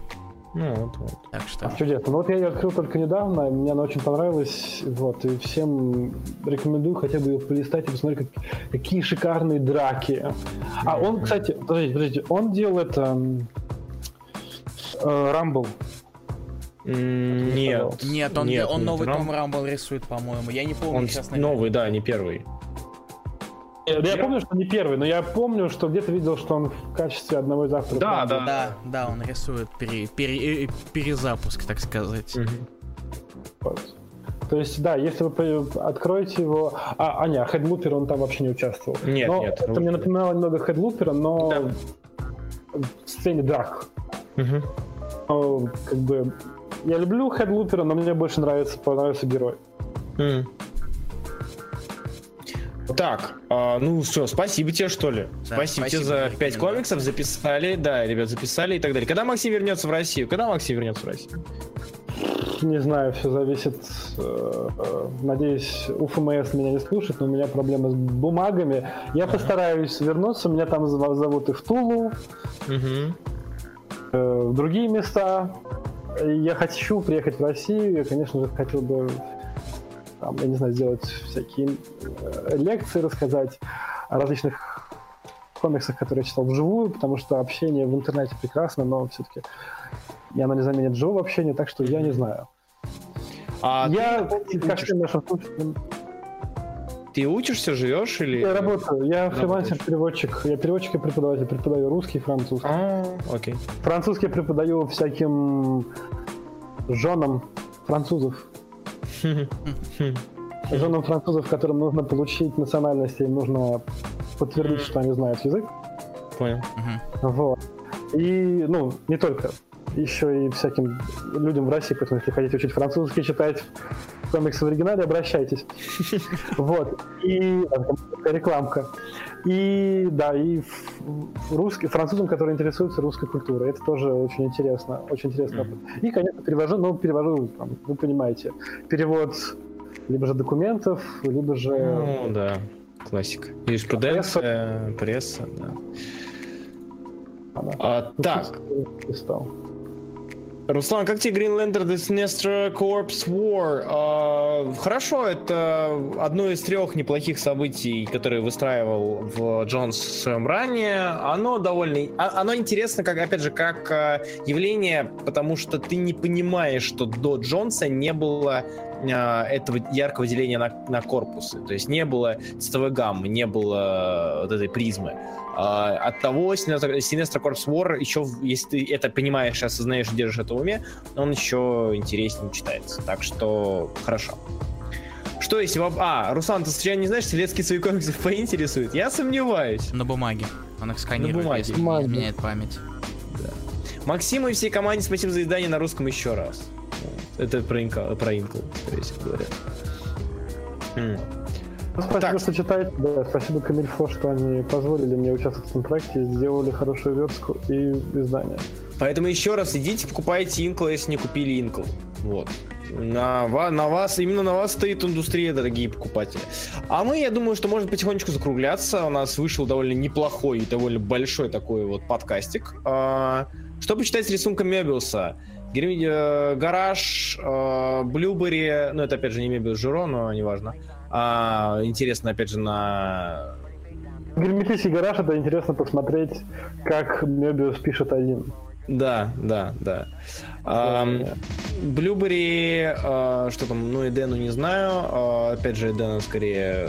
Ну, вот, вот. Так что... чудесно. Ну вот я ее открыл только недавно, мне она очень понравилась, вот, и всем рекомендую хотя бы ее полистать и посмотреть, как- какие шикарные драки. А он, кстати, подождите, подождите, он делал это... м, э, Рамбл. Нет. Нет, он, нет, он нет, новый Рам- Том Рамбл рисует, по-моему. Я не помню, Он честно. новый, да, не первый. Я, я помню, что не первый, но я помню, что где-то видел, что он в качестве одного из авторов. Да, да. Да, да, он рисует пере- пере- э, перезапуск, так сказать. Вот. То есть, да, если вы откроете его... А, а нет, Хедлупер он там вообще не участвовал. Нет, но нет. Это мне напоминало немного Хедлупера, но Да. в сцене драк. Мгм. Но, как бы... Я люблю Хедлупера, но мне больше нравится, понравился герой. М. Так, а, ну что, спасибо тебе, что ли? Да, спасибо, тебе спасибо за за 5 рекомендацию. комиксов, записали, да, ребят, записали и так далее. Когда Максим вернется в Россию? Когда Максим вернется в Россию? Не знаю, все зависит. э, э, Надеюсь, УФМС меня не слушает, но у меня проблемы с бумагами. Я постараюсь вернуться. Меня там зов- зовут и в Тулу, Мгм. э, в другие места. Я хочу приехать в Россию. Я, конечно же, хотел бы, там, я не знаю, сделать всякие э, лекции, рассказать о различных комиксах, которые я читал вживую, потому что общение в интернете прекрасно, но все-таки и оно не заменит живого общения, так что я не знаю. А я, ты, как всем нашим слушателям, ты учишься, живешь или... я работаю, я фрилансер-переводчик, я переводчик и преподаватель, преподаю русский и французский. А, окей. Французский я преподаю всяким женам французов, женам французов, которым нужно получить национальность, им нужно подтвердить, что они знают язык. Понял. Вот. И, ну, не только, еще и всяким людям в России, поэтому если хотите учить французский, читать комиксы в оригинале, обращайтесь. Вот. И рекламка. И да, и русский, французам, которые интересуются русской культурой. Это тоже очень интересно. Очень интересно. И, конечно, перевожу, ну, перевожу, там, вы понимаете, перевод либо же документов, либо же Ну, да, классика. Юриспруденция, пресса, да. Ага. А, так, листал. Руслан, как тебе Green Lantern The Sinestro Corps War? А, хорошо, это одно из трех неплохих событий, которые выстраивал в Джонс в своем ранее. Оно довольно... а- Оно интересно, как, опять же, как а, явление, потому что ты не понимаешь, что до Джонса не было этого яркого деления на, на корпусы. То есть не было цветовой гаммы, не было вот этой призмы. А, от того Sinestro Corps War еще, если ты это понимаешь, осознаешь и держишь это в уме, он еще интереснее читается. Так что хорошо. Что если... воп- А, Руслан, ты случайно не знаешь, Селецкий свои комиксы поинтересует? Я сомневаюсь. На бумаге. Он их сканирует, бумаге. если изменяет память. Максиму и всей команде спасибо за издание на русском еще раз. Это про Инкл, про Инкл, скорее всего. Ну, Спасибо, Так. что читаете. Да, спасибо Камильфо, что они позволили мне участвовать в этом проекте, сделали хорошую верстку и издание. Поэтому еще раз идите, покупайте Инкл, если не купили Инкл. Вот. На, на вас, именно на вас стоит индустрия, дорогие покупатели. А мы, я думаю, что можно потихонечку закругляться. У нас вышел довольно неплохой и довольно большой такой вот подкастик. А, что почитать с рисунком Мебиуса? Э, Гараж, э, Блюбери, ну это опять же не Мебиус Жиро, но неважно. А, интересно, опять же, на Герметический гараж это интересно посмотреть, как Мебиус пишет один. Да, да, да. Блюбери, а, что там, ну, Эдену не знаю. А, опять же, Эдена скорее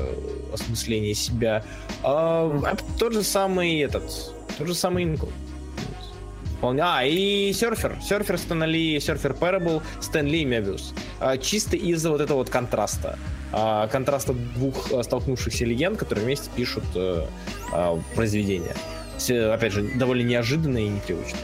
осмысление себя. А, тот же самый этот, тот же самый Инкл. А, и серфер. Серфер Стэнли, серфер Parable, Стэнли и Мебиус. Чисто из-за вот этого вот контраста. Контраста двух столкнувшихся легенд, которые вместе пишут э, произведения. Опять же, довольно неожиданно и непривычно.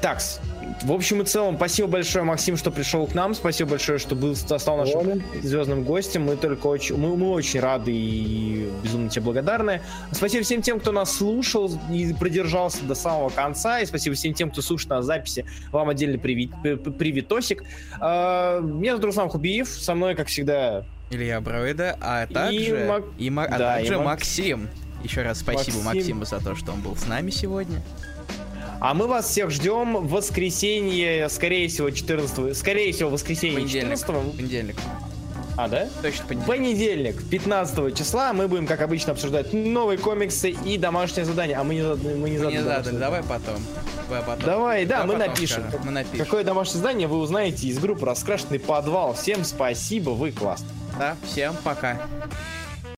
Такс, в общем и целом, спасибо большое, Максим, что пришел к нам. Спасибо большое, что был, стал нашим звездным гостем. Мы только очень, мы, мы очень рады и безумно тебе благодарны. Спасибо всем тем, кто нас слушал и продержался до самого конца. И спасибо всем тем, кто слушает на записи. Вам отдельный привет, приветосик. А, меня зовут Руслан Хубиев. Со мной, как всегда, Илья Броида, а также, и, Мак... и, а да, также и Мак... Максим. Еще раз спасибо Максим. Максиму за то, что он был с нами сегодня. А мы вас всех ждем в воскресенье, скорее всего, 14 скорее всего, воскресенье понедельник. 14 Понедельник. А, да? Точно понедельник. Понедельник, 15 числа, мы будем, как обычно, обсуждать новые комиксы и домашнее задание. А мы не. Мы не, мы не задали, давай потом. Давай, потом. давай да, давай мы, напишем. мы напишем. Какое домашнее задание вы узнаете из группы «Раскрашенный подвал». Всем спасибо, вы классные. Да, всем пока.